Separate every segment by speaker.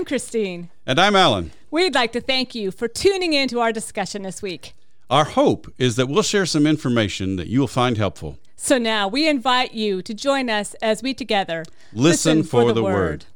Speaker 1: I'm Christine.
Speaker 2: And I'm Alan.
Speaker 1: We'd like to thank you for tuning in to our discussion this week.
Speaker 2: Our hope is that we'll share some information that you will find helpful.
Speaker 1: So now we invite you to join us as we together
Speaker 2: listen, for, the, word.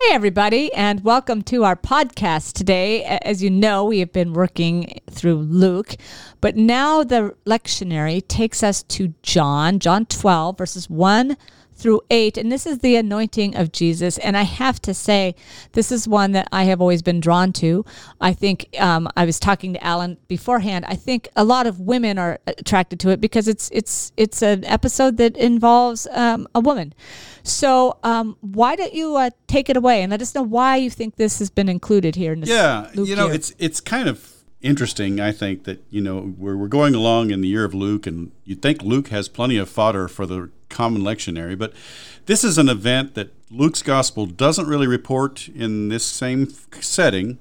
Speaker 1: Hey, everybody, and welcome to our podcast today. As you know, we have been working through Luke, but now the lectionary takes us to John, John 12, verses 1 through 8. And this is the anointing of Jesus. And I have to say, this is one that I have always been drawn to. I think um, I was talking to Alan beforehand. I think a lot of women are attracted to it because it's it's it's an episode that involves um, a woman. So um, why don't you uh, take it away and let us know why you think this has been included here in this?
Speaker 2: Yeah,
Speaker 1: Luke
Speaker 2: you know,
Speaker 1: year?
Speaker 2: it's it's kind of interesting. I think that you know we're we're going along in the year of Luke, and you'd think Luke has plenty of fodder for the common lectionary, but this is an event that Luke's gospel doesn't really report in this same setting.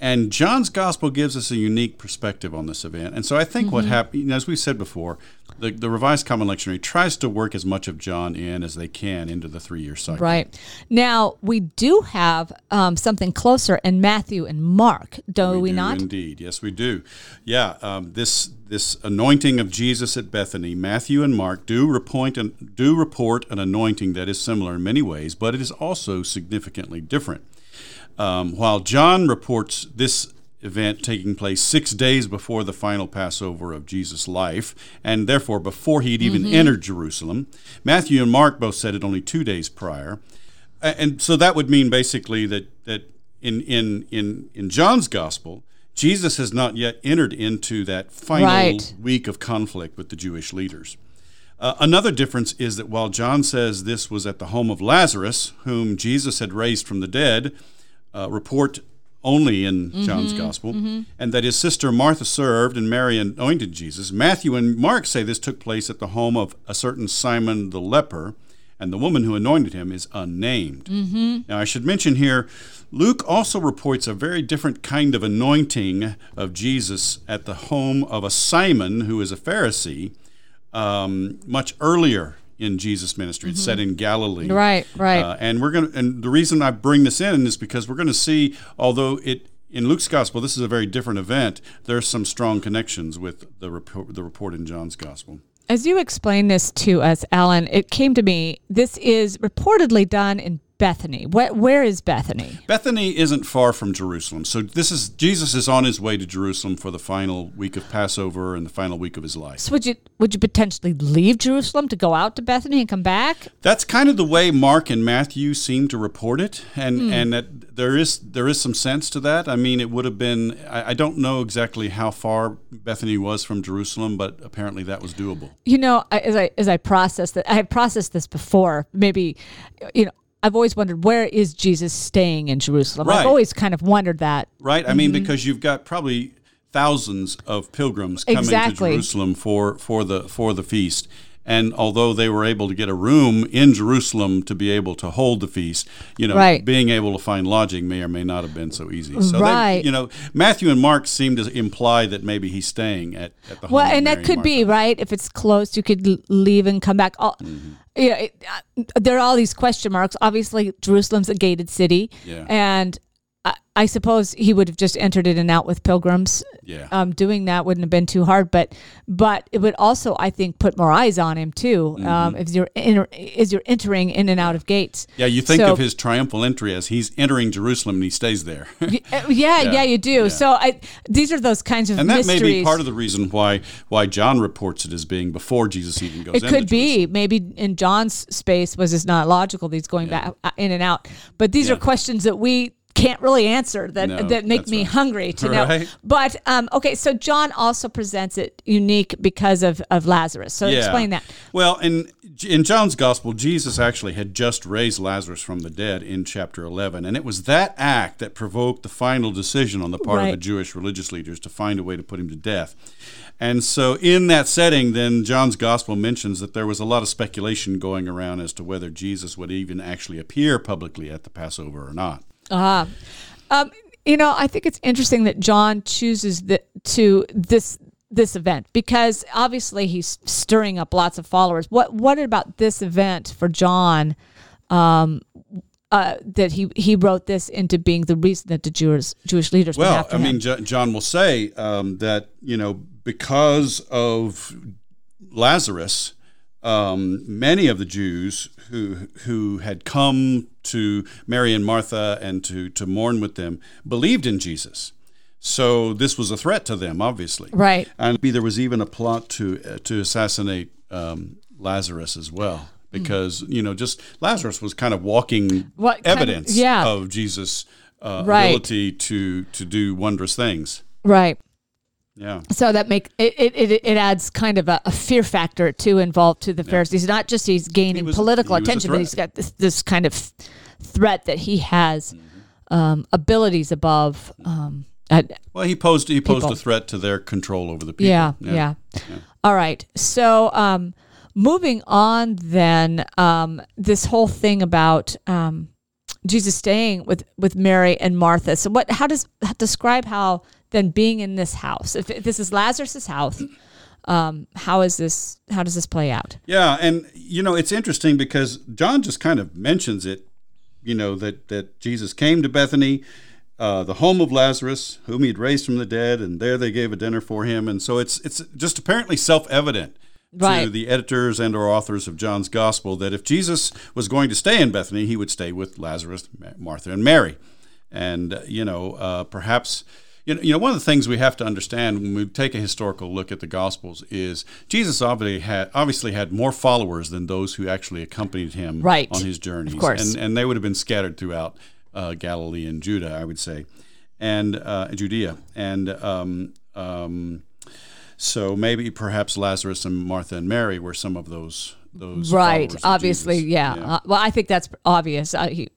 Speaker 2: And John's gospel gives us a unique perspective on this event. And so I think
Speaker 1: Mm-hmm.
Speaker 2: what happened, you know, as we said before, the, the Revised Common Lectionary tries to work as much of John in as they can into the three year cycle.
Speaker 1: Right. Now, we do have um, something closer in Matthew and Mark, do we,
Speaker 2: do
Speaker 1: not?
Speaker 2: Indeed, yes, we do. Yeah, um, this this anointing of Jesus at Bethany, Matthew and Mark do report and do report an anointing that is similar in many ways, but it is also significantly different. Um, while John reports this event taking place six days before the final Passover of Jesus' life, and therefore before he'd even entered Jerusalem, Matthew and Mark both said it only two days prior. And so that would mean basically that that in in in in John's gospel, Jesus has not yet entered into that final
Speaker 1: Right.
Speaker 2: week of conflict with the Jewish leaders. Uh, another difference is that while John says this was at the home of Lazarus, whom Jesus had raised from the dead, uh, report only in John's gospel, and that his sister Martha served and Mary anointed Jesus. Matthew and Mark say this took place at the home of a certain Simon the leper, and the woman who anointed him is unnamed. Now, I should mention here, Luke also reports a very different kind of anointing of Jesus at the home of a Simon who is a Pharisee um, much earlier in Jesus' ministry. It's set in Galilee.
Speaker 1: Right, right.
Speaker 2: Uh, and we're going to, and the reason I bring this in is because we're going to see, although it, in Luke's gospel, this is a very different event. There's some strong connections with the report, the report in John's gospel.
Speaker 1: As you explained this to us, Alan, it came to me. This is reportedly done in Bethany. Where, where is Bethany?
Speaker 2: Bethany isn't far from Jerusalem. So this is Jesus is on his way to Jerusalem for the final week of Passover and the final week of his life.
Speaker 1: So would you would you potentially leave Jerusalem to go out to Bethany and come back?
Speaker 2: That's kind of the way Mark and Matthew seem to report it, and
Speaker 1: Hmm.
Speaker 2: and that there is there is some sense to that. I mean, it would have been I, I don't know exactly how far Bethany was from Jerusalem, but apparently that was doable.
Speaker 1: You know, as I as I process that, I have processed this before. Maybe, you know, I've always wondered where is Jesus staying in Jerusalem.
Speaker 2: Right.
Speaker 1: I've always kind of wondered that.
Speaker 2: Right? I mean, because you've got probably thousands of pilgrims coming
Speaker 1: Exactly.
Speaker 2: to Jerusalem for, for the for the feast. And although they were able to get a room in Jerusalem to be able to hold the feast, you know,
Speaker 1: Right.
Speaker 2: being able to find lodging may or may not have been so easy. So,
Speaker 1: Right.
Speaker 2: they, you know, Matthew and Mark seem to imply that maybe he's staying at, at the home
Speaker 1: Well, and that could be right if it's close. You could leave and come back.
Speaker 2: Mm-hmm.
Speaker 1: You know, it, uh, there are all these question marks. Obviously, Jerusalem's a gated city,
Speaker 2: Yeah.
Speaker 1: and I, suppose he would have just entered in and out with pilgrims.
Speaker 2: Yeah.
Speaker 1: Um, doing that wouldn't have been too hard, but but it would also, I think, put more eyes on him too.
Speaker 2: Mm-hmm.
Speaker 1: Um, if you're enter, as you're entering in and out of gates.
Speaker 2: Yeah, you think
Speaker 1: So-
Speaker 2: of his triumphal entry as he's entering Jerusalem and he stays there.
Speaker 1: Uh, yeah, yeah,
Speaker 2: Yeah,
Speaker 1: you do.
Speaker 2: yeah.
Speaker 1: So I, these are those kinds of
Speaker 2: and that
Speaker 1: mysteries.
Speaker 2: may be part of the reason why why John reports it as being before Jesus even goes
Speaker 1: It could be
Speaker 2: Jerusalem.
Speaker 1: maybe in John's space was it's not logical that he's going back uh, in and out. But these are questions that we can't really answer that
Speaker 2: No,
Speaker 1: that make me
Speaker 2: right.
Speaker 1: hungry to know.
Speaker 2: Right.
Speaker 1: But um, okay, so John also presents it unique because of of Lazarus. So explain that.
Speaker 2: Well, in in John's gospel, Jesus actually had just raised Lazarus from the dead in chapter 11, and it was that act that provoked the final decision on the part of the Jewish religious leaders to find a way to put him to death. And so, in that setting, then John's gospel mentions that there was a lot of speculation going around as to whether Jesus would even actually appear publicly at the Passover or not.
Speaker 1: Ah, um, you know, I think it's interesting that John chooses the, to this this event because obviously he's stirring up lots of followers. What what about this event for John? Um, uh, that he he wrote this into being the reason that the Jewish Jewish leaders.
Speaker 2: Well,
Speaker 1: after
Speaker 2: I
Speaker 1: him.
Speaker 2: mean, Jo- John will say um, that you know because of Lazarus, um, many of the Jews who who had come to Mary and Martha and to to mourn with them believed in Jesus. So this was a threat to them, obviously.
Speaker 1: Right.
Speaker 2: And there was even a plot to uh, to assassinate um, Lazarus as well, because you know, just Lazarus was kind of walking
Speaker 1: What kind of-
Speaker 2: evidence
Speaker 1: yeah.
Speaker 2: of Jesus' uh,
Speaker 1: Right.
Speaker 2: ability to to do wondrous things.
Speaker 1: right.
Speaker 2: Yeah.
Speaker 1: So that make it it, it, adds kind of a, a fear factor too involved to the Pharisees. Not just he's gaining political
Speaker 2: he was a
Speaker 1: attention, but he's got this this kind of threat that he has
Speaker 2: Mm-hmm.
Speaker 1: um, abilities above. Um, at,
Speaker 2: Well, he posed he posed
Speaker 1: People.
Speaker 2: a threat to their control over the people.
Speaker 1: yeah, yeah, All right. So um, moving on, then um, this whole thing about um, Jesus staying with with Mary and Martha. So what? How does describe how then being in this house? If, this is Lazarus's house, um, how is this? How does this play out?
Speaker 2: Yeah, and you know it's interesting because John just kind of mentions it. You know that that Jesus came to Bethany, uh, the home of Lazarus, whom he'd raised from the dead, and there they gave a dinner for him. And so it's it's just apparently self evident to the editors and or authors of John's Gospel that if Jesus was going to stay in Bethany, he would stay with Lazarus, Martha, and Mary. And uh, you know, uh, perhaps you know, you know, one of the things we have to understand when we take a historical look at the Gospels is Jesus obviously had obviously had more followers than those who actually accompanied him
Speaker 1: Right.
Speaker 2: on his journeys, of
Speaker 1: course.
Speaker 2: and and they would have been scattered throughout uh, Galilee and Judah, I would say, and uh, Judea, and um, um, so maybe perhaps Lazarus and Martha and Mary were some of those those
Speaker 1: right. Obviously,
Speaker 2: Jesus.
Speaker 1: yeah. Uh, well, I think that's obvious. He,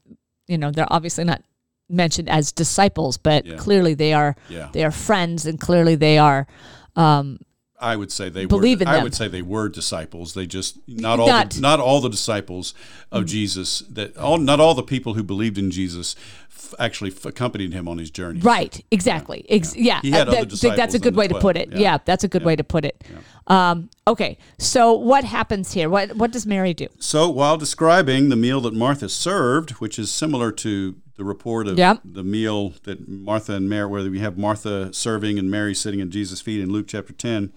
Speaker 1: you know, they're obviously not mentioned as disciples, but
Speaker 2: Yeah.
Speaker 1: clearly they are.
Speaker 2: Yeah.
Speaker 1: They are friends, and clearly they are. Um,
Speaker 2: I would say they
Speaker 1: Believe
Speaker 2: were.
Speaker 1: in
Speaker 2: I
Speaker 1: them.
Speaker 2: would say they were disciples. They just not all
Speaker 1: Not-
Speaker 2: the, not all the disciples of Jesus that all not all the people who believed in Jesus f- actually f- accompanied him on his journey.
Speaker 1: Right, exactly. Ex- yeah,
Speaker 2: He had
Speaker 1: I
Speaker 2: other
Speaker 1: think that's a good way to put it.
Speaker 2: yeah.
Speaker 1: Yeah, that's a good way to put it. Um, okay, so what happens here? What what does Mary do?
Speaker 2: So while describing the meal that Martha served, which is similar to the report of
Speaker 1: Yep.
Speaker 2: the meal that Martha and Mary, where we have Martha serving and Mary sitting at Jesus' feet in Luke chapter 10,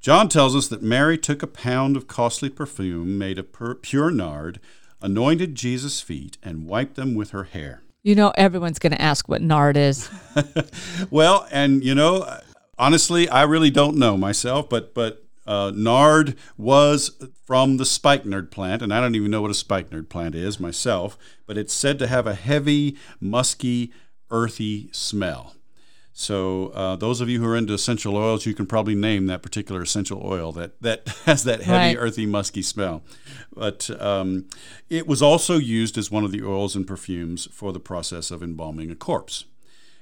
Speaker 2: John tells us that Mary took a pound of costly perfume made of pur- pure nard, anointed Jesus' feet, and wiped them with her hair.
Speaker 1: You know, everyone's going to ask what nard is.
Speaker 2: Well, and you know, honestly, I really don't know myself, but but uh, nard was from the spikenard plant, and I don't even know what a spikenard plant is myself, but it's said to have a heavy, musky, earthy smell. So uh, those of you who are into essential oils, you can probably name that particular essential oil that that has that heavy,
Speaker 1: Right.
Speaker 2: earthy, musky smell. But um, it was also used as one of the oils and perfumes for the process of embalming a corpse.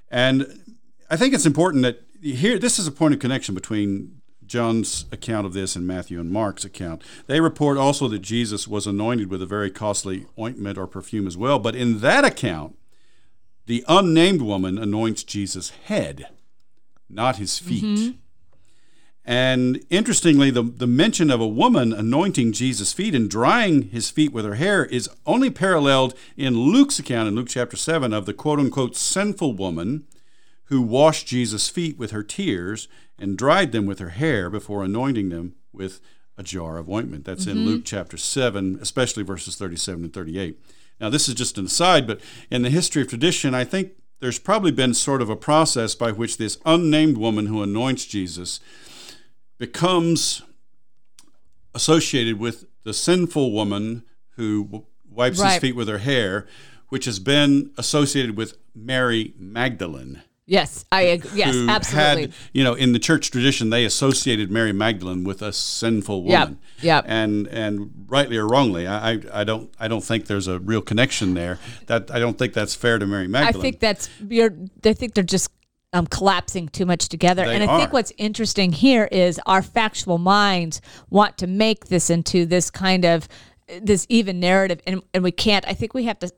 Speaker 2: And I think it's important that here, this is a point of connection between John's account of this and Matthew and Mark's account. They report also that Jesus was anointed with a very costly ointment or perfume as well. But in that account, the unnamed woman anoints Jesus' head, not his feet. Mm-hmm. And interestingly, the, the mention of a woman anointing Jesus' feet and drying his feet with her hair is only paralleled in Luke's account in Luke chapter 7 of the quote unquote sinful woman who washed Jesus' feet with her tears and dried them with her hair before anointing them with a jar of ointment. That's in mm-hmm. Luke chapter 7, especially verses 37 and 38. Now, this is just an aside, but in the history of tradition, I think there's probably been sort of a process by which this unnamed woman who anoints Jesus becomes associated with the sinful woman who w- wipes his feet with her hair, which has been associated with Mary Magdalene.
Speaker 1: Yes, I agree. Yes, absolutely.
Speaker 2: Had, you know, in the church tradition, they associated Mary Magdalene with a sinful woman.
Speaker 1: yep.
Speaker 2: And and rightly or wrongly, I, I don't I don't think there's a real connection there. That I don't think that's fair to Mary Magdalene.
Speaker 1: I think that's you're. I think they're just um, collapsing too much together.
Speaker 2: They
Speaker 1: and I think what's interesting here is our factual minds want to make this into this kind of this even narrative, and and we can't. I think we have to.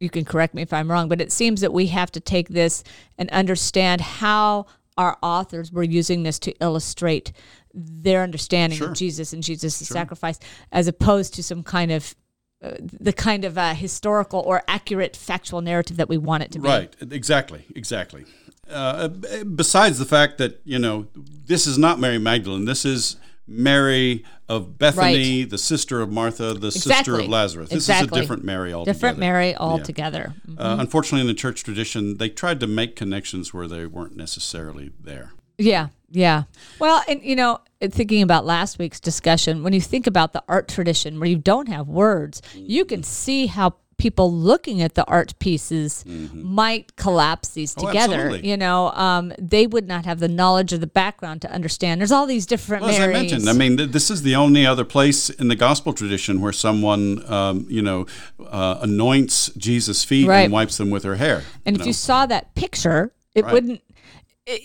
Speaker 1: You can correct me if I'm wrong, but it seems that we have to take this and understand how our authors were using this to illustrate their understanding
Speaker 2: Sure.
Speaker 1: of Jesus and Jesus' sacrifice, as opposed to some kind of uh, the kind of uh, historical or accurate factual narrative that we want it to be.
Speaker 2: Right. Exactly. Exactly. Uh, besides the fact that you know this is not Mary Magdalene. This is Mary of Bethany, the sister of Martha, the sister of Lazarus. This
Speaker 1: Exactly.
Speaker 2: is a different Mary altogether.
Speaker 1: Different Mary altogether.
Speaker 2: Uh, unfortunately, in the church tradition, they tried to make connections where they weren't necessarily there.
Speaker 1: Yeah, yeah. Well, and you know, thinking about last week's discussion, when you think about the art tradition where you don't have words, you can see how people looking at the art pieces might collapse these
Speaker 2: Oh,
Speaker 1: together.
Speaker 2: absolutely.
Speaker 1: You know, um, they would not have the knowledge or the background to understand. There's all these different
Speaker 2: Well, as I mentioned, I mean, th- this is the only other place in the gospel tradition where someone, um, you know, uh, anoints Jesus' feet
Speaker 1: Right.
Speaker 2: and wipes them with her hair.
Speaker 1: And
Speaker 2: you
Speaker 1: if
Speaker 2: know.
Speaker 1: you saw that picture, it
Speaker 2: Right.
Speaker 1: wouldn't.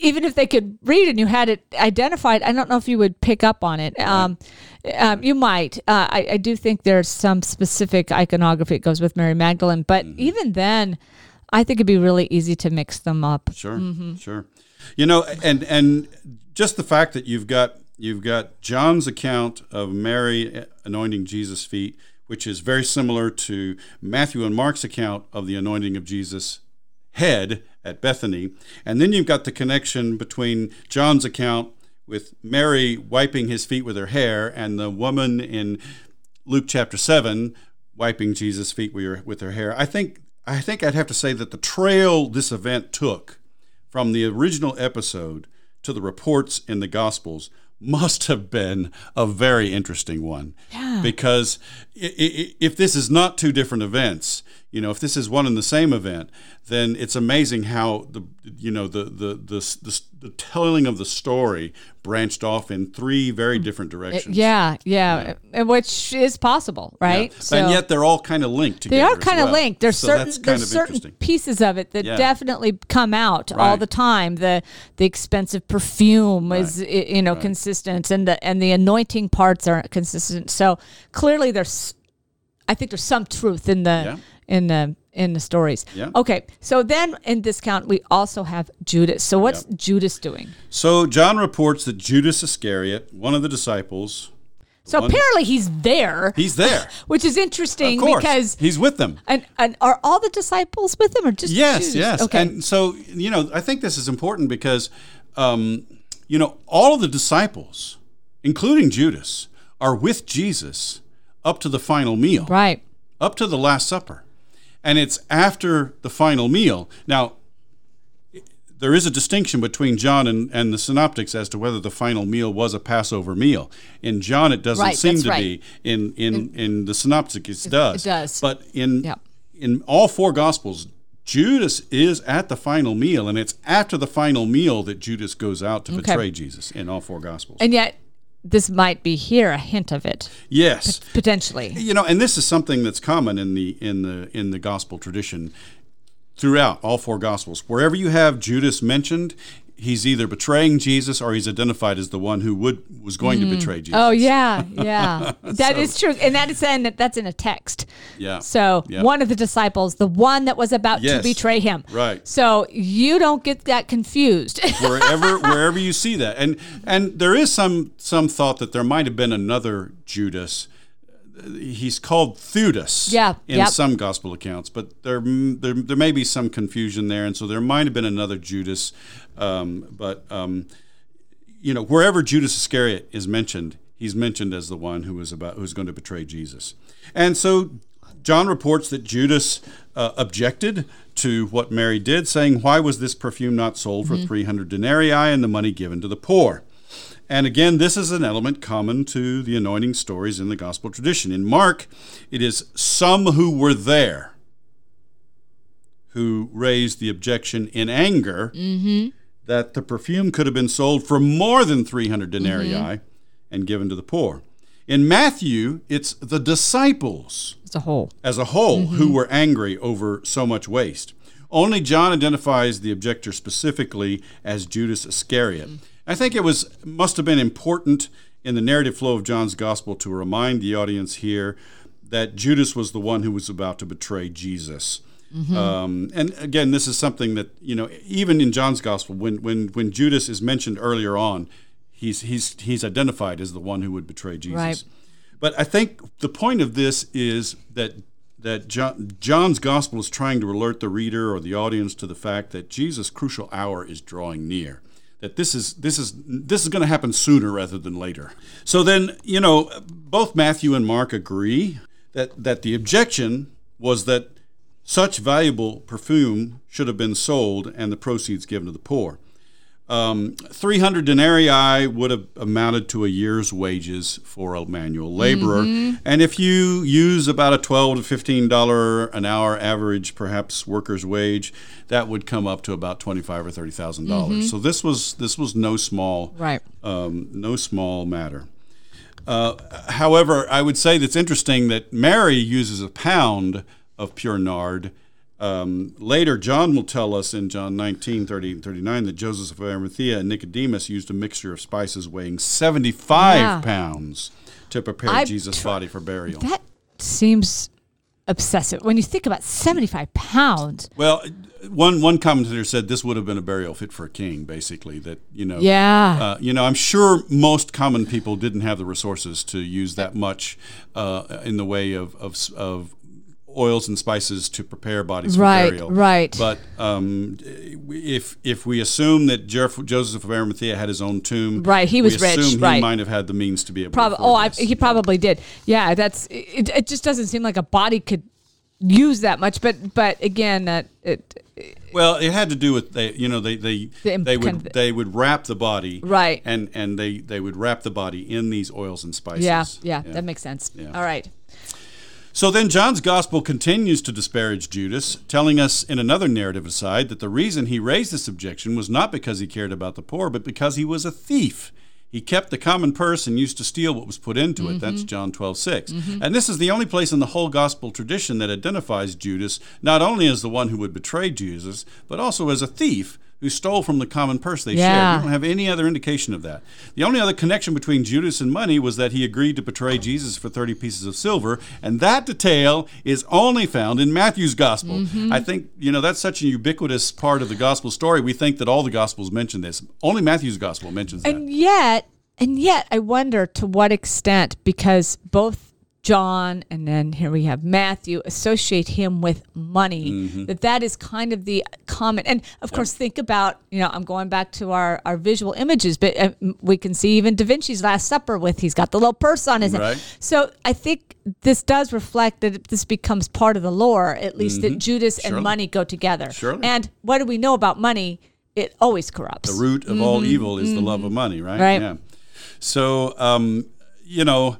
Speaker 1: Even if they could read and you had it identified, I don't know if you would pick up on it. Um, um, you might. Uh, I, I do think there's some specific iconography that goes with Mary Magdalene, but
Speaker 2: Mm-hmm.
Speaker 1: even then, I think it'd be really easy to mix them up.
Speaker 2: Sure,
Speaker 1: Mm-hmm.
Speaker 2: sure. You know, and and just the fact that you've got you've got John's account of Mary anointing Jesus' feet, which is very similar to Matthew and Mark's account of the anointing of Jesus' head at Bethany, and then you've got the connection between John's account with Mary wiping his feet with her hair and the woman in Luke chapter 7 wiping Jesus' feet with her, with her hair. I think I think I'd have to say that the trail this event took from the original episode to the reports in the Gospels must have been a very interesting one.
Speaker 1: Yeah.
Speaker 2: Because if this is not two different events, you know, if this is one and the same event, then it's amazing how the you know the the the, the, the telling of the story branched off in three very hmm. different directions.
Speaker 1: Yeah, yeah, and which is possible, right?
Speaker 2: Yeah. and yet they're all kind of linked together
Speaker 1: They
Speaker 2: are
Speaker 1: kind of
Speaker 2: well.
Speaker 1: linked. There's
Speaker 2: so
Speaker 1: certain there's certain pieces of it that
Speaker 2: Yeah.
Speaker 1: definitely come out all the time. The the expensive perfume is you know consistent, and the and the anointing parts aren't consistent. So clearly, there's I think there's some truth in the
Speaker 2: Yeah.
Speaker 1: In the in the stories.
Speaker 2: Yeah.
Speaker 1: Okay, so then in this count we also have Judas. So what's Judas doing?
Speaker 2: So John reports that Judas Iscariot, one of the disciples,
Speaker 1: So
Speaker 2: One-
Speaker 1: apparently he's there,
Speaker 2: he's there.
Speaker 1: which is interesting
Speaker 2: of course,
Speaker 1: because.
Speaker 2: he's with them.
Speaker 1: And, and are all the disciples with him or just
Speaker 2: Yes,
Speaker 1: Judas?
Speaker 2: yes.
Speaker 1: Okay.
Speaker 2: And so, you know, I think this is important because, um, you know, all of the disciples, including Judas, are with Jesus up to the final meal,
Speaker 1: right.
Speaker 2: up to the Last Supper. And it's after the final meal. Now, there is a distinction between John and, and the synoptics as to whether the final meal was a Passover meal. In John, it doesn't
Speaker 1: Right,
Speaker 2: seem to
Speaker 1: right.
Speaker 2: be. In in, in the synoptics, it does.
Speaker 1: does.
Speaker 2: But in in all four Gospels, Judas is at the final meal, and it's after the final meal that Judas goes out to betray Jesus in all four Gospels.
Speaker 1: And yet, this might be here a hint of it
Speaker 2: yes,
Speaker 1: potentially.
Speaker 2: you know, and this is something that's common in the in the in the gospel tradition throughout all four gospels. Wherever you have Judas mentioned, he's either betraying Jesus or he's identified as the one who would was going to hmm. betray Jesus.
Speaker 1: Oh yeah, yeah, that
Speaker 2: So-
Speaker 1: is true, and that is in that's in a text.
Speaker 2: Yeah.
Speaker 1: So
Speaker 2: Yeah.
Speaker 1: one of the disciples, the one that was about to betray him,
Speaker 2: Right.
Speaker 1: So you don't get that confused.
Speaker 2: wherever wherever you see that and and there is some some thought that there might have been another Judas he's called Theudas
Speaker 1: Yeah,
Speaker 2: in
Speaker 1: yep.
Speaker 2: some gospel accounts but there, there there may be some confusion there and so there might have been another Judas um, but um, you know wherever Judas Iscariot is mentioned he's mentioned as the one who was about who's going to betray Jesus and so John reports that Judas uh, objected to what Mary did, saying, Why was this perfume not sold for 300 denarii and the money given to the poor? And again, this is an element common to the anointing stories in the gospel tradition. In Mark, it is some who were there who raised the objection in anger that the perfume could have been sold for more than 300 denarii mm-hmm. and given to the poor. In Matthew, it's the disciples
Speaker 1: As a whole,
Speaker 2: as a whole who mm-hmm. were angry over so much waste. Only John identifies the objector specifically as Judas Iscariot. Mm-hmm. I think it was must have been important in the narrative flow of John's gospel to remind the audience here that Judas was the one who was about to betray Jesus. Um, and again, this is something that you know, even in John's gospel, when when when Judas is mentioned earlier on, he's he's he's identified as the one who would betray Jesus.
Speaker 1: Right.
Speaker 2: But I think the point of this is that that John, John's gospel is trying to alert the reader or the audience to the fact that Jesus' crucial hour is drawing near. That this is this is this is going to happen sooner rather than later. So then, you know, both Matthew and Mark agree that that the objection was that such valuable perfume should have been sold and the proceeds given to the poor. Um, 300 denarii would have amounted to a year's wages for a manual laborer. And if you use about a 12 to 15 dollar an hour average, perhaps worker's wage, that would come up to about 25 or 30 thousand dollars. So this was this was no small
Speaker 1: Right.
Speaker 2: um, no small matter. Uh, however, I would say that's interesting that Mary uses a pound of pure nard. Um, later, John will tell us in John 19, 30 and 39 that Joseph of Arimathea and Nicodemus used a mixture of spices weighing 75
Speaker 1: Yeah.
Speaker 2: pounds to prepare
Speaker 1: I
Speaker 2: Jesus' body for burial.
Speaker 1: That seems obsessive. When you think about 75 pounds.
Speaker 2: well, one, one commentator said this would have been a burial fit for a king, basically, that, you know,
Speaker 1: Yeah.
Speaker 2: Uh, you know, I'm sure most common people didn't have the resources to use that much uh, in the way of, of, of oils and spices to prepare bodies for
Speaker 1: Right,
Speaker 2: burial.
Speaker 1: right.
Speaker 2: But um, if if we assume that Joseph of Arimathea had his own tomb,
Speaker 1: Right, he was
Speaker 2: we
Speaker 1: rich,
Speaker 2: assume
Speaker 1: right.
Speaker 2: He might have had the means to be able.
Speaker 1: Prob-
Speaker 2: to
Speaker 1: oh, I, he probably did. Yeah, that's it. It just doesn't seem like a body could use that much. But but again, that it
Speaker 2: Well, it had to do with they, you know, they they
Speaker 1: The imp-
Speaker 2: they would
Speaker 1: kind of-
Speaker 2: they would wrap the body
Speaker 1: Right.
Speaker 2: and and they they would wrap the body in these oils and spices.
Speaker 1: yeah, yeah that makes sense.
Speaker 2: Yeah.
Speaker 1: All right.
Speaker 2: So then John's gospel continues to disparage Judas, telling us in another narrative aside that the reason he raised this objection was not because he cared about the poor, but because he was a thief. He kept the common purse and used to steal what was put into it.
Speaker 1: Mm-hmm.
Speaker 2: That's John 12, 6. And this is the only place in the whole gospel tradition that identifies Judas not only as the one who would betray Jesus, but also as a thief who stole from the common purse they shared. We don't have any other indication of that. The only other connection between Judas and money was that he agreed to betray Jesus for 30 pieces of silver, and that detail is only found in Matthew's gospel.
Speaker 1: Mm-hmm.
Speaker 2: I think, you know, that's such a ubiquitous part of the gospel story. We think that all the gospels mention this. Only Matthew's gospel mentions that.
Speaker 1: And yet, and yet, I wonder to what extent, because both John and then here we have Matthew associate him with money,
Speaker 2: Mm-hmm.
Speaker 1: that that is kind of the common. And of course, think about, you know, I'm going back to our, our visual images, but uh, we can see even Da Vinci's Last Supper with, he's got the little purse on his
Speaker 2: Right.
Speaker 1: head. So I think this does reflect that this becomes part of the lore, at least that Judas
Speaker 2: Mm-hmm. Surely.
Speaker 1: and money go together.
Speaker 2: Surely.
Speaker 1: And what do we know about money? It always corrupts.
Speaker 2: the root of all evil is the love of money, right?
Speaker 1: Mm-hmm. Right.
Speaker 2: Yeah. So, um, you know,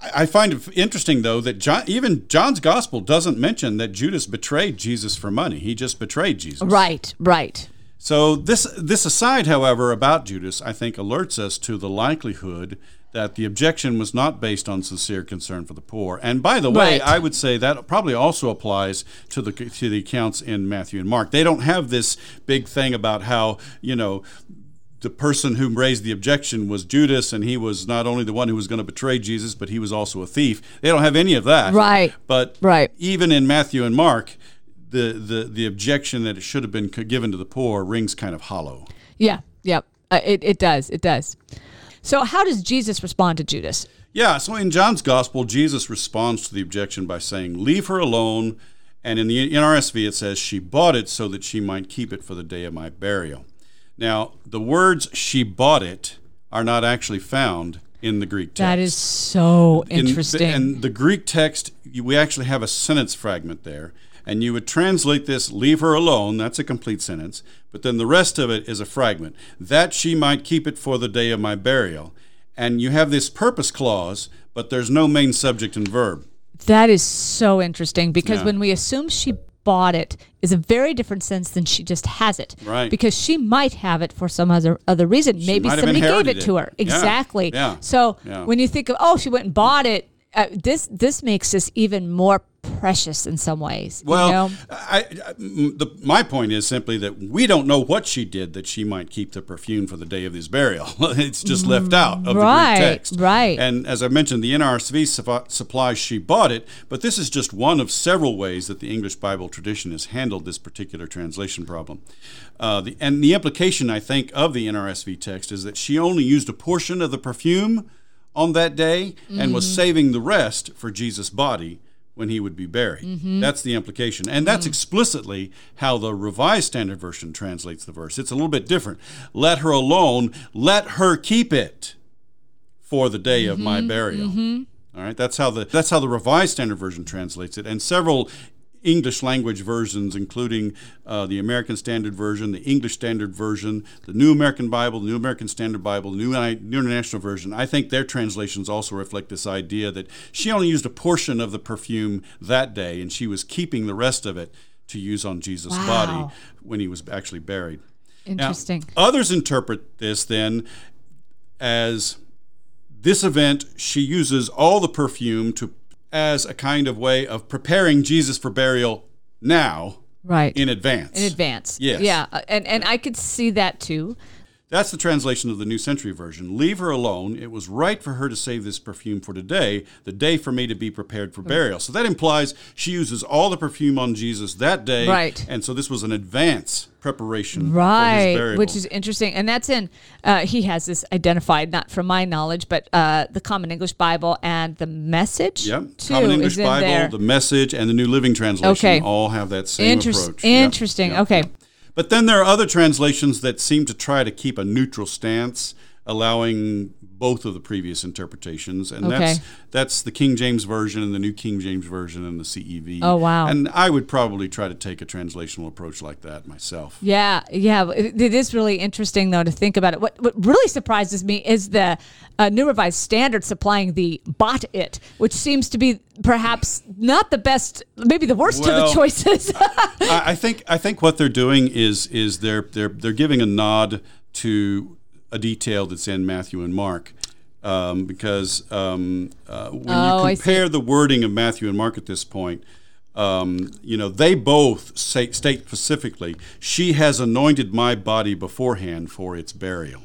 Speaker 2: I find it interesting though that John, even John's gospel doesn't mention that Judas betrayed Jesus for money. He just betrayed Jesus.
Speaker 1: Right, right.
Speaker 2: So this this aside, however, about Judas, I think alerts us to the likelihood that the objection was not based on sincere concern for the poor. And by the way,
Speaker 1: Right.
Speaker 2: I would say that probably also applies to the to the accounts in Matthew and Mark. They don't have this big thing about how you know the person who raised the objection was Judas, and he was not only the one who was going to betray Jesus, but he was also a thief. They don't have any of that.
Speaker 1: Right.
Speaker 2: But
Speaker 1: Right.
Speaker 2: even in Matthew and Mark, the, the, the objection that it should have been given to the poor rings kind of hollow.
Speaker 1: Yeah, yep. Uh, it, it does. It does. So, how does Jesus respond to Judas?
Speaker 2: Yeah, so in John's gospel, Jesus responds to the objection by saying, Leave her alone. And in the NRSV, it says, She bought it so that she might keep it for the day of my burial. Now, the words she bought it are not actually found in the Greek text.
Speaker 1: That is so
Speaker 2: In-
Speaker 1: interesting.
Speaker 2: and the Greek text, we actually have a sentence fragment there. And you would translate this, leave her alone, that's a complete sentence. But then the rest of it is a fragment, that she might keep it for the day of my burial. And you have this purpose clause, but there's no main subject and verb.
Speaker 1: that is so interesting because
Speaker 2: Yeah.
Speaker 1: when we assume she bought it is a very different sense than she just has it.
Speaker 2: Right.
Speaker 1: Because she might have it for some other other reason. Maybe somebody gave
Speaker 2: inherited
Speaker 1: it to
Speaker 2: it.
Speaker 1: her.
Speaker 2: Yeah,
Speaker 1: Exactly.
Speaker 2: yeah,
Speaker 1: So
Speaker 2: yeah.
Speaker 1: when you think of oh she went and bought it, uh, this this makes this even more precious in some ways.
Speaker 2: Well,
Speaker 1: you know?
Speaker 2: I, I- the, my point is simply that we don't know what she did that she might keep the perfume for the day of his burial. it's just left out of
Speaker 1: Right,
Speaker 2: the Greek text.
Speaker 1: right.
Speaker 2: And as I mentioned, the NRSV supplies she bought it, but this is just one of several ways that the English Bible tradition has handled this particular translation problem. Uh, the, and the implication, I think, of the NRSV text is that she only used a portion of the perfume on that day and was saving the rest for Jesus' body when he would be buried. Mm-hmm. That's the implication. And that's mm. explicitly how the Revised Standard Version translates the verse. It's a little bit different. Let her alone, let her keep it for the day of my mm-hmm. burial. Mm-hmm. All right, that's how the that's how the Revised Standard Version translates it, and several English language versions, including uh, the American Standard Version, the English Standard Version, the New American Bible, the New American Standard Bible, the New, New International Version. I think their translations also reflect this idea that she only used a portion of the perfume that day, and she was keeping the rest of it to use on Jesus'
Speaker 1: Wow.
Speaker 2: body when he was actually buried. Now,
Speaker 1: Interesting.
Speaker 2: others interpret this then as this event, she uses all the perfume to as a kind of way of preparing Jesus for burial now
Speaker 1: right.
Speaker 2: in advance.
Speaker 1: in advance.
Speaker 2: Yes.
Speaker 1: Yeah, uh, and and I could see that too.
Speaker 2: That's the translation of the New Century Version. Leave her alone. It was right for her to save this perfume for today, the day for me to be prepared for burial. So that implies she uses all the perfume on Jesus that day.
Speaker 1: Right.
Speaker 2: And so this was an advance preparation for his
Speaker 1: Right, which is interesting, and that's in. Uh, he has this identified, not from my knowledge, but uh, the Common English Bible and the Message.
Speaker 2: Yep.
Speaker 1: too,
Speaker 2: Common English Bible,
Speaker 1: there.
Speaker 2: the Message, and the New Living Translation
Speaker 1: Okay.
Speaker 2: all have that same
Speaker 1: Interest-
Speaker 2: approach. Yep.
Speaker 1: Interesting.
Speaker 2: Yep.
Speaker 1: Okay.
Speaker 2: But then there are other translations that seem to try to keep a neutral stance, allowing both of the previous interpretations, and
Speaker 1: Okay.
Speaker 2: that's that's the King James version and the New King James version and the CEV.
Speaker 1: Oh, wow.
Speaker 2: And I would probably try to take a translational approach like that myself.
Speaker 1: Yeah, yeah, it, it is really interesting though to think about it. What what really surprises me is the uh, New Revised Standard supplying the bought it, which seems to be perhaps not the best, maybe the worst of the choices.
Speaker 2: I, I think I think what they're doing is is they're they're they're giving a nod to a detail that's in Matthew and Mark. Um, because um, uh, when
Speaker 1: Oh,
Speaker 2: you compare the wording of Matthew and Mark at this point, um, you know they both say, state specifically, "She has anointed my body beforehand for its burial."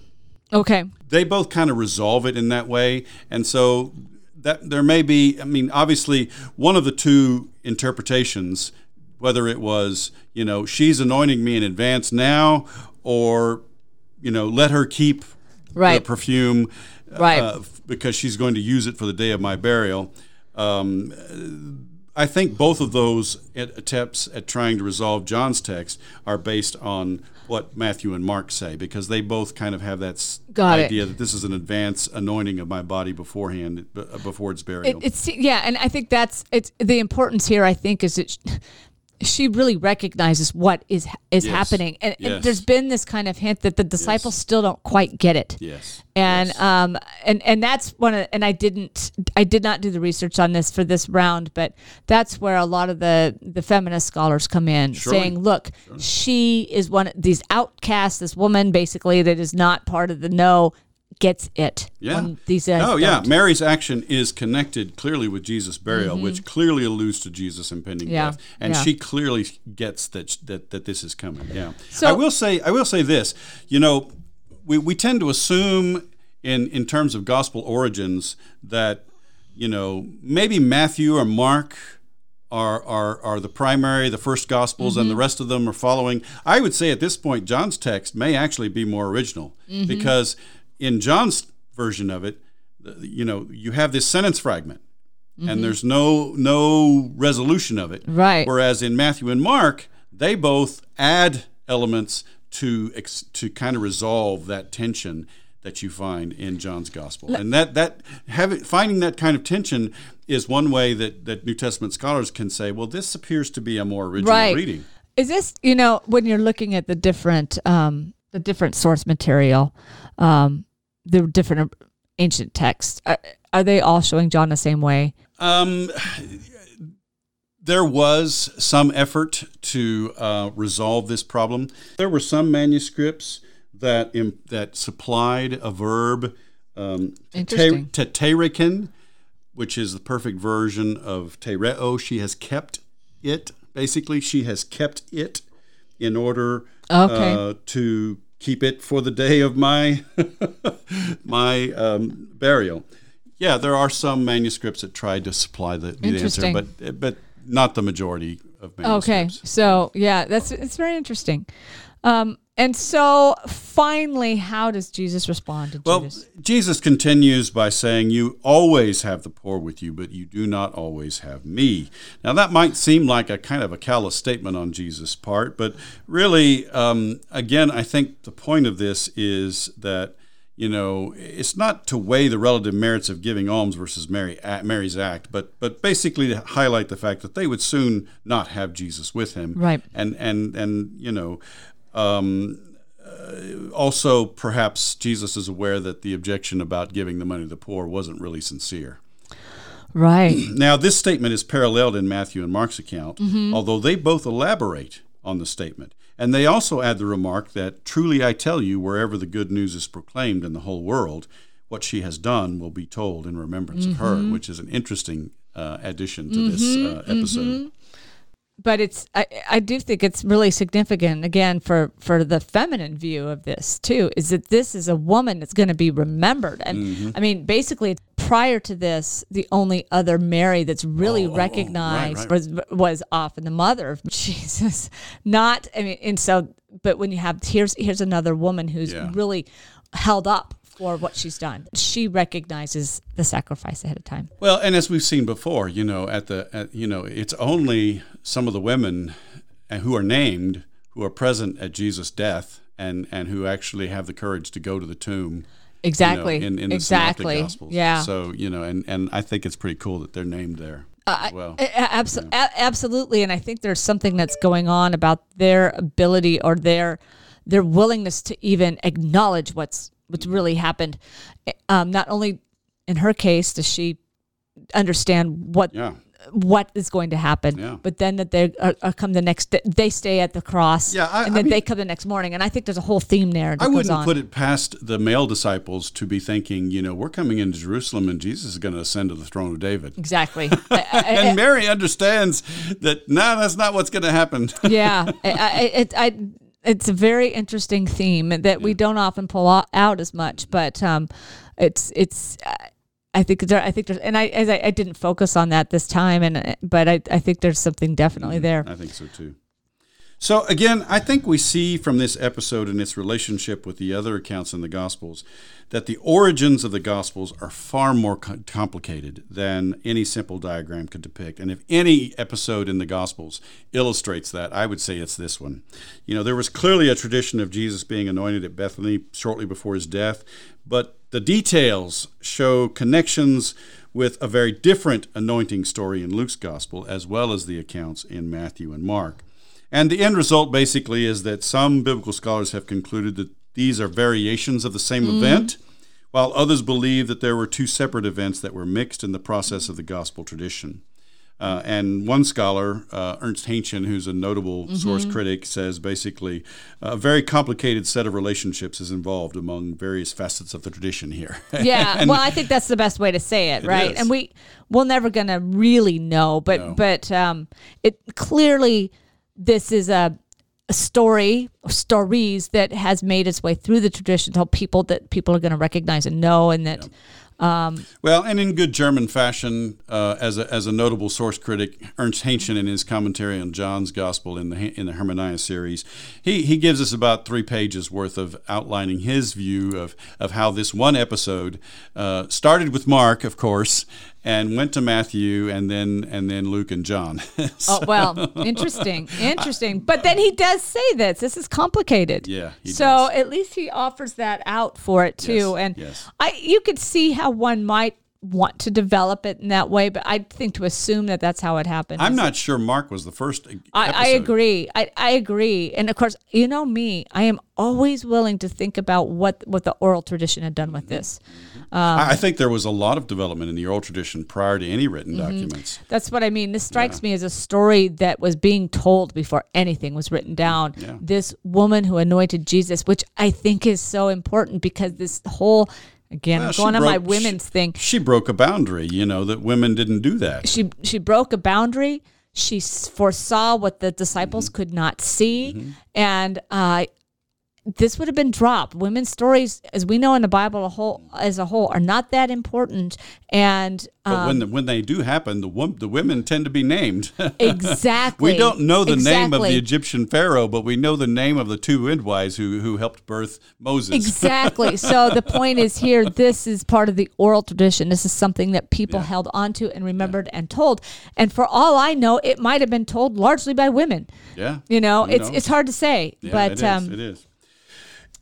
Speaker 1: okay,
Speaker 2: they both kind of resolve it in that way and so that there may be i mean obviously one of the two interpretations whether it was you know she's anointing me in advance now or you know let her keep the perfume
Speaker 1: Right.
Speaker 2: uh, because she's going to use it for the day of my burial um, I think both of those at- attempts at trying to resolve John's text are based on what Matthew and Mark say, because they both kind of have that s-
Speaker 1: Got it.
Speaker 2: idea that this is an advance anointing of my body beforehand, uh, before its burial.
Speaker 1: It, it's yeah, and I think that's it's the importance here. I think is sh- she really recognizes what is is
Speaker 2: Yes.
Speaker 1: happening, and, and there's been this kind of hint that the disciples still don't quite get it.
Speaker 2: yes.
Speaker 1: and
Speaker 2: Yes.
Speaker 1: um and and that's one of and I didn't I did not do the research on this for this round, but that's where a lot of the the feminist scholars come in,
Speaker 2: Surely.
Speaker 1: saying, look, she is one of these outcasts, this woman basically that is not part of the know gets it.
Speaker 2: Yeah.
Speaker 1: these guys
Speaker 2: oh, yeah.
Speaker 1: don't.
Speaker 2: Mary's action is connected clearly with Jesus' burial, which clearly alludes to Jesus' impending
Speaker 1: Mm-hmm. Yeah,
Speaker 2: death, and
Speaker 1: yeah.
Speaker 2: she clearly gets that that that this is coming. Yeah.
Speaker 1: So-
Speaker 2: I will say I will say this. You know, we we tend to assume in in terms of gospel origins that you know maybe Matthew or Mark. Are, are, are the primary, the first gospels,
Speaker 1: Mm-hmm.
Speaker 2: and the rest of them are following. I would say at this point, John's text may actually be more original
Speaker 1: Mm-hmm.
Speaker 2: because in John's version of it, you know, you have this sentence fragment, and there's no no resolution of it.
Speaker 1: Mm-hmm. Right.
Speaker 2: Whereas in Matthew and Mark, they both add elements to ex, to kind of resolve that tension that you find in John's gospel, and that that having finding that kind of tension is one way that that New Testament scholars can say, well, this appears to be a more original
Speaker 1: right.
Speaker 2: reading.
Speaker 1: Is this you know when you're looking at the different um the different source material, um the different ancient texts, are, are they all showing John the same way?
Speaker 2: Um, there was some effort to uh, resolve this problem. There were some manuscripts that im- that supplied a verb um, teteriken, which is the perfect version of tereo. She has kept it. Basically, she has kept it in order
Speaker 1: Okay.
Speaker 2: uh, to keep it for the day of my my um, burial. Yeah, there are some manuscripts that tried to supply the, the answer, but but not the majority of manuscripts.
Speaker 1: Okay, so yeah, that's it's very interesting. Um, and so finally, how does Jesus respond to
Speaker 2: Well,
Speaker 1: Judas?
Speaker 2: Jesus continues by saying, You always have the poor with you, but you do not always have me. Now, that might seem like a kind of a callous statement on Jesus' part, but really, um, again, I think the point of this is that. You know, it's not to weigh the relative merits of giving alms versus Mary, Mary's act, but but basically to highlight the fact that they would soon not have Jesus with him,
Speaker 1: Right.
Speaker 2: And and and you know, um, also perhaps Jesus is aware that the objection about giving the money to the poor wasn't really sincere.
Speaker 1: Right.
Speaker 2: Now, this statement is paralleled in Matthew and Mark's account,
Speaker 1: Mm-hmm.
Speaker 2: although they both elaborate on the statement. And they also add the remark that, Truly I tell you, wherever the good news is proclaimed in the whole world, what she has done will be told in remembrance of
Speaker 1: Mm-hmm.
Speaker 2: her, which is an interesting uh, addition to this uh, episode.
Speaker 1: But it's I, I do think it's really significant again for for the feminine view of this too is that this is a woman that's going to be remembered. And
Speaker 2: Mm-hmm.
Speaker 1: i mean basically prior to this the only other mary that's really
Speaker 2: Oh, oh, oh,
Speaker 1: recognized
Speaker 2: right,
Speaker 1: was was often the mother of jesus. Not i mean and so but when you have here's here's another woman who's
Speaker 2: Yeah.
Speaker 1: really held up for what she's done. She recognizes the sacrifice ahead of time.
Speaker 2: Well, and as we've seen before, you know, at the at, you know, it's only some of the women uh, who are named who are present at Jesus' death and and who actually have the courage to go to the tomb. you know,
Speaker 1: exactly
Speaker 2: in, in the
Speaker 1: exactly
Speaker 2: Gospels.
Speaker 1: yeah
Speaker 2: So you know, and and I think it's pretty cool that they're named there
Speaker 1: Uh,
Speaker 2: well.
Speaker 1: Abso- a- absolutely, and I think there's something that's going on about their ability or their their willingness to even acknowledge what's what's really happened. Um, not only in her case does she understand what
Speaker 2: yeah.
Speaker 1: What is going to happen,
Speaker 2: Yeah.
Speaker 1: but then that they are, are come the next day, they stay at the cross,
Speaker 2: Yeah, I-
Speaker 1: and
Speaker 2: I
Speaker 1: then they come the next morning, and I think there's a whole theme there. That
Speaker 2: I wouldn't
Speaker 1: on.
Speaker 2: put it past the male disciples to be thinking, you know, we're coming into Jerusalem and Jesus is going to ascend to the throne of David.
Speaker 1: exactly.
Speaker 2: And Mary understands that no, that's not what's going to happen.
Speaker 1: yeah, I, I, it, I, it's a very interesting theme that we don't often pull out as much, but um, it's it's. uh, I think there, I think there's, and I, as I, I didn't focus on that this time, and uh, but I, I think there's something definitely there.
Speaker 2: I think so too. So again, I think we see from this episode and its relationship with the other accounts in the Gospels that the origins of the Gospels are far more complicated than any simple diagram could depict. And if any episode in the Gospels illustrates that, I would say it's this one. You know, there was clearly a tradition of Jesus being anointed at Bethany shortly before his death, but the details show connections with a very different anointing story in Luke's Gospel, as well as the accounts in Matthew and Mark. And the end result basically is that some biblical scholars have concluded that these are variations of the same event, while others believe that there were two separate events that were mixed in the process of the gospel tradition. Uh, and one scholar, uh, Ernst Haenchen, who's a notable source critic, says basically a very complicated set of relationships is involved among various facets of the tradition here.
Speaker 1: Yeah,
Speaker 2: And-
Speaker 1: well, I think that's the best way to say it, right?
Speaker 2: is.
Speaker 1: And we we're never gonna really know, but
Speaker 2: No.
Speaker 1: but um, it clearly this is a, a story or stories that has made its way through the tradition to people that people are going to recognize and know, and that
Speaker 2: Well, and in good German fashion, uh, as, a, as a notable source critic, Ernst Haenchen, in his commentary on John's Gospel in the in the Hermeneia series, he, he gives us about three pages worth of outlining his view of, of how this one episode uh, started with Mark, of course, and went to Matthew, and then and then Luke and John.
Speaker 1: oh well, interesting, interesting. But then he does say this. This is complicated.
Speaker 2: Yeah, he
Speaker 1: so
Speaker 2: does.
Speaker 1: at least he offers that out for it too,
Speaker 2: Yes,
Speaker 1: and
Speaker 2: yes.
Speaker 1: I you could see how one might want to develop it in that way, but I think to assume that that's how it happened.
Speaker 2: I'm not sure Mark was the first.
Speaker 1: I,
Speaker 2: episode.
Speaker 1: agree. I, I agree. And of course, you know me, I am always willing to think about what, what the oral tradition had done with mm-hmm. this.
Speaker 2: I I think there was a lot of development in the oral tradition prior to any written
Speaker 1: Mm-hmm.
Speaker 2: documents.
Speaker 1: That's what I mean. This strikes me as a story that was being told before anything was written down.
Speaker 2: Yeah.
Speaker 1: This woman who anointed Jesus, which I think is so important because this whole Again,
Speaker 2: Well, she
Speaker 1: going on my
Speaker 2: broke-
Speaker 1: women's thing.
Speaker 2: She broke a boundary, you know, that women didn't do that.
Speaker 1: She she broke a boundary. She foresaw what the disciples
Speaker 2: Mm-hmm.
Speaker 1: could not see, and uh, this would have been dropped. Women's stories, as we know in the Bible a whole, as a whole, are not that important. And
Speaker 2: But
Speaker 1: um,
Speaker 2: when the, when they do happen, the wom- the women tend to be named.
Speaker 1: exactly,
Speaker 2: we don't know the name of the Egyptian pharaoh, but we know the name of the two midwives who who helped birth Moses.
Speaker 1: Exactly. So the point is here, this is part of the oral tradition. This is something that people held onto and remembered and told. And for all I know, it might have been told largely by women.
Speaker 2: Yeah.
Speaker 1: You know,
Speaker 2: Who
Speaker 1: it's
Speaker 2: knows?
Speaker 1: it's hard to say.
Speaker 2: Yeah,
Speaker 1: but
Speaker 2: it is.
Speaker 1: um,
Speaker 2: it is.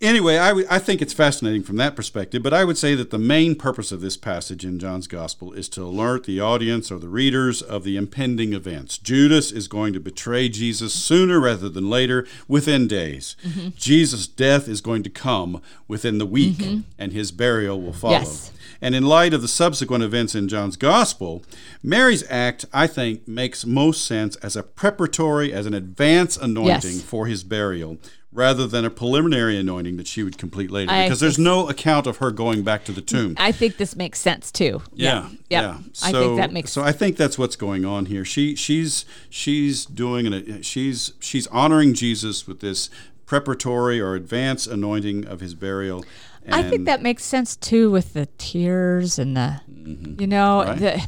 Speaker 2: Anyway, I, w- I think it's fascinating from that perspective, but I would say that the main purpose of this passage in John's Gospel is to alert the audience or the readers of the impending events. Judas is going to betray Jesus sooner rather than later, within days.
Speaker 1: Mm-hmm.
Speaker 2: Jesus' death is going to come within the week, and his burial will follow.
Speaker 1: Yes.
Speaker 2: And in light of the subsequent events in John's Gospel, Mary's act, I think, makes most sense as a preparatory, as an advance anointing
Speaker 1: Yes.
Speaker 2: for his burial, rather than a preliminary anointing that she would complete later.
Speaker 1: I
Speaker 2: because there's no account of her going back to the tomb.
Speaker 1: I think this makes sense too.
Speaker 2: Yeah,
Speaker 1: yeah.
Speaker 2: yeah.
Speaker 1: I
Speaker 2: So,
Speaker 1: think that makes sense.
Speaker 2: so. I think that's what's going on here. She, she's, she's doing an, she's, she's honoring Jesus with this preparatory or advance anointing of his burial.
Speaker 1: I think that makes sense too with the tears and the, you know,
Speaker 2: Mm-hmm. Right.
Speaker 1: the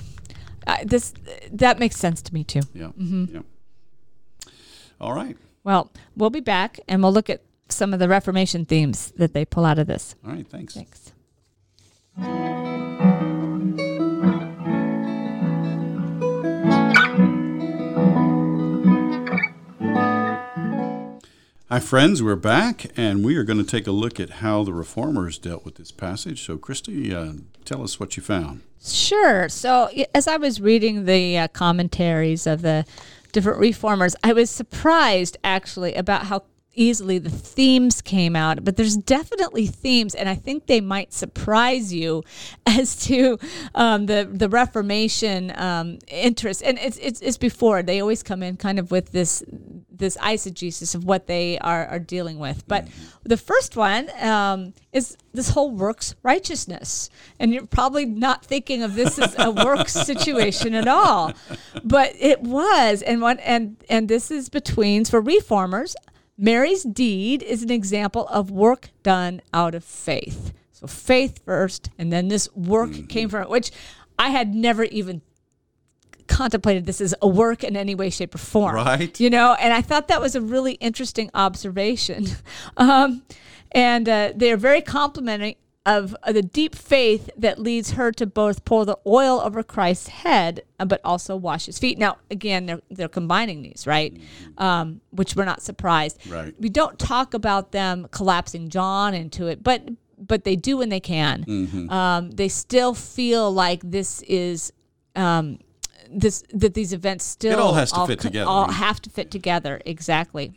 Speaker 1: uh, this that makes sense to me too.
Speaker 2: Yeah.
Speaker 1: Mm-hmm.
Speaker 2: Yeah. All right.
Speaker 1: Well, we'll be back and we'll look at some of the Reformation themes that they pull out of this.
Speaker 2: All right. Thanks.
Speaker 1: Thanks.
Speaker 2: Hi, friends. We're back, and we are going to take a look at how the reformers dealt with this passage. So, Christy, uh, tell us what you found.
Speaker 1: Sure. So, as I was reading the uh, commentaries of the different reformers, I was surprised actually about how easily the themes came out. But there's definitely themes, and I think they might surprise you as to um, the the Reformation um, interest. And it's, it's it's before they always come in kind of with this this eisegesis of what they are, are dealing with. But the first one um, is this whole works righteousness. And you're probably not thinking of this as a works situation at all. But it was. And what and and this is between for reformers, Mary's deed is an example of work done out of faith. So faith first, and then this work came from it, which I had never even contemplated this as a work in any way, shape, or form.
Speaker 2: Right.
Speaker 1: You know, and I thought that was a really interesting observation. Um, and uh, they are very complimentary of the deep faith that leads her to both pour the oil over Christ's head, uh, but also wash his feet. Now, again, they're, they're combining these, right? Um, which we're not surprised.
Speaker 2: Right.
Speaker 1: We don't talk about them collapsing John into it, but but they do when they can.
Speaker 2: Mm-hmm.
Speaker 1: Um, they still feel like this is um, this that these events still
Speaker 2: all has to fit
Speaker 1: co-
Speaker 2: together.
Speaker 1: All have to fit together exactly.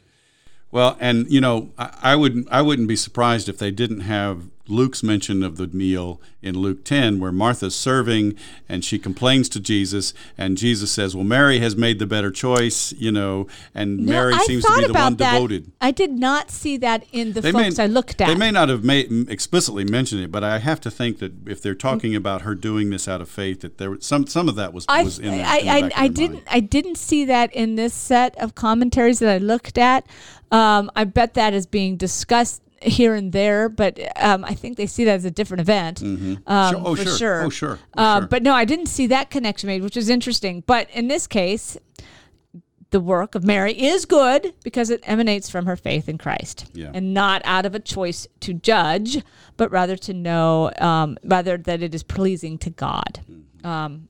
Speaker 2: Well, and you know, I, I wouldn't I wouldn't be surprised if they didn't have Luke's mention of the meal in Luke 10 where Martha's serving and she complains to Jesus and Jesus says, "Well, Mary has made the better choice," you know, and
Speaker 1: No,
Speaker 2: Mary
Speaker 1: I
Speaker 2: seems to be the one
Speaker 1: that.
Speaker 2: devoted.
Speaker 1: I did not see that in the
Speaker 2: They
Speaker 1: folks
Speaker 2: may,
Speaker 1: I looked at.
Speaker 2: They may not have made, explicitly mentioned it, but I have to think that if they're talking about her doing this out of faith, that there some some of that was,
Speaker 1: I,
Speaker 2: was in,
Speaker 1: I,
Speaker 2: in the
Speaker 1: I, I didn't
Speaker 2: mind.
Speaker 1: I didn't see that in this set of commentaries that I looked at. Um, I bet that is being discussed here and there, but um, I think they see that as a different event. Um,
Speaker 2: Sure. Oh,
Speaker 1: for
Speaker 2: sure.
Speaker 1: sure.
Speaker 2: Oh, sure.
Speaker 1: Uh,
Speaker 2: sure.
Speaker 1: But no, I didn't see that connection made, which is interesting. But in this case, the work of Mary is good because it emanates from her faith in Christ
Speaker 2: Yeah.
Speaker 1: and not out of a choice to judge, but rather to know, um, rather that it is pleasing to God.
Speaker 2: Mm-hmm.
Speaker 1: Um,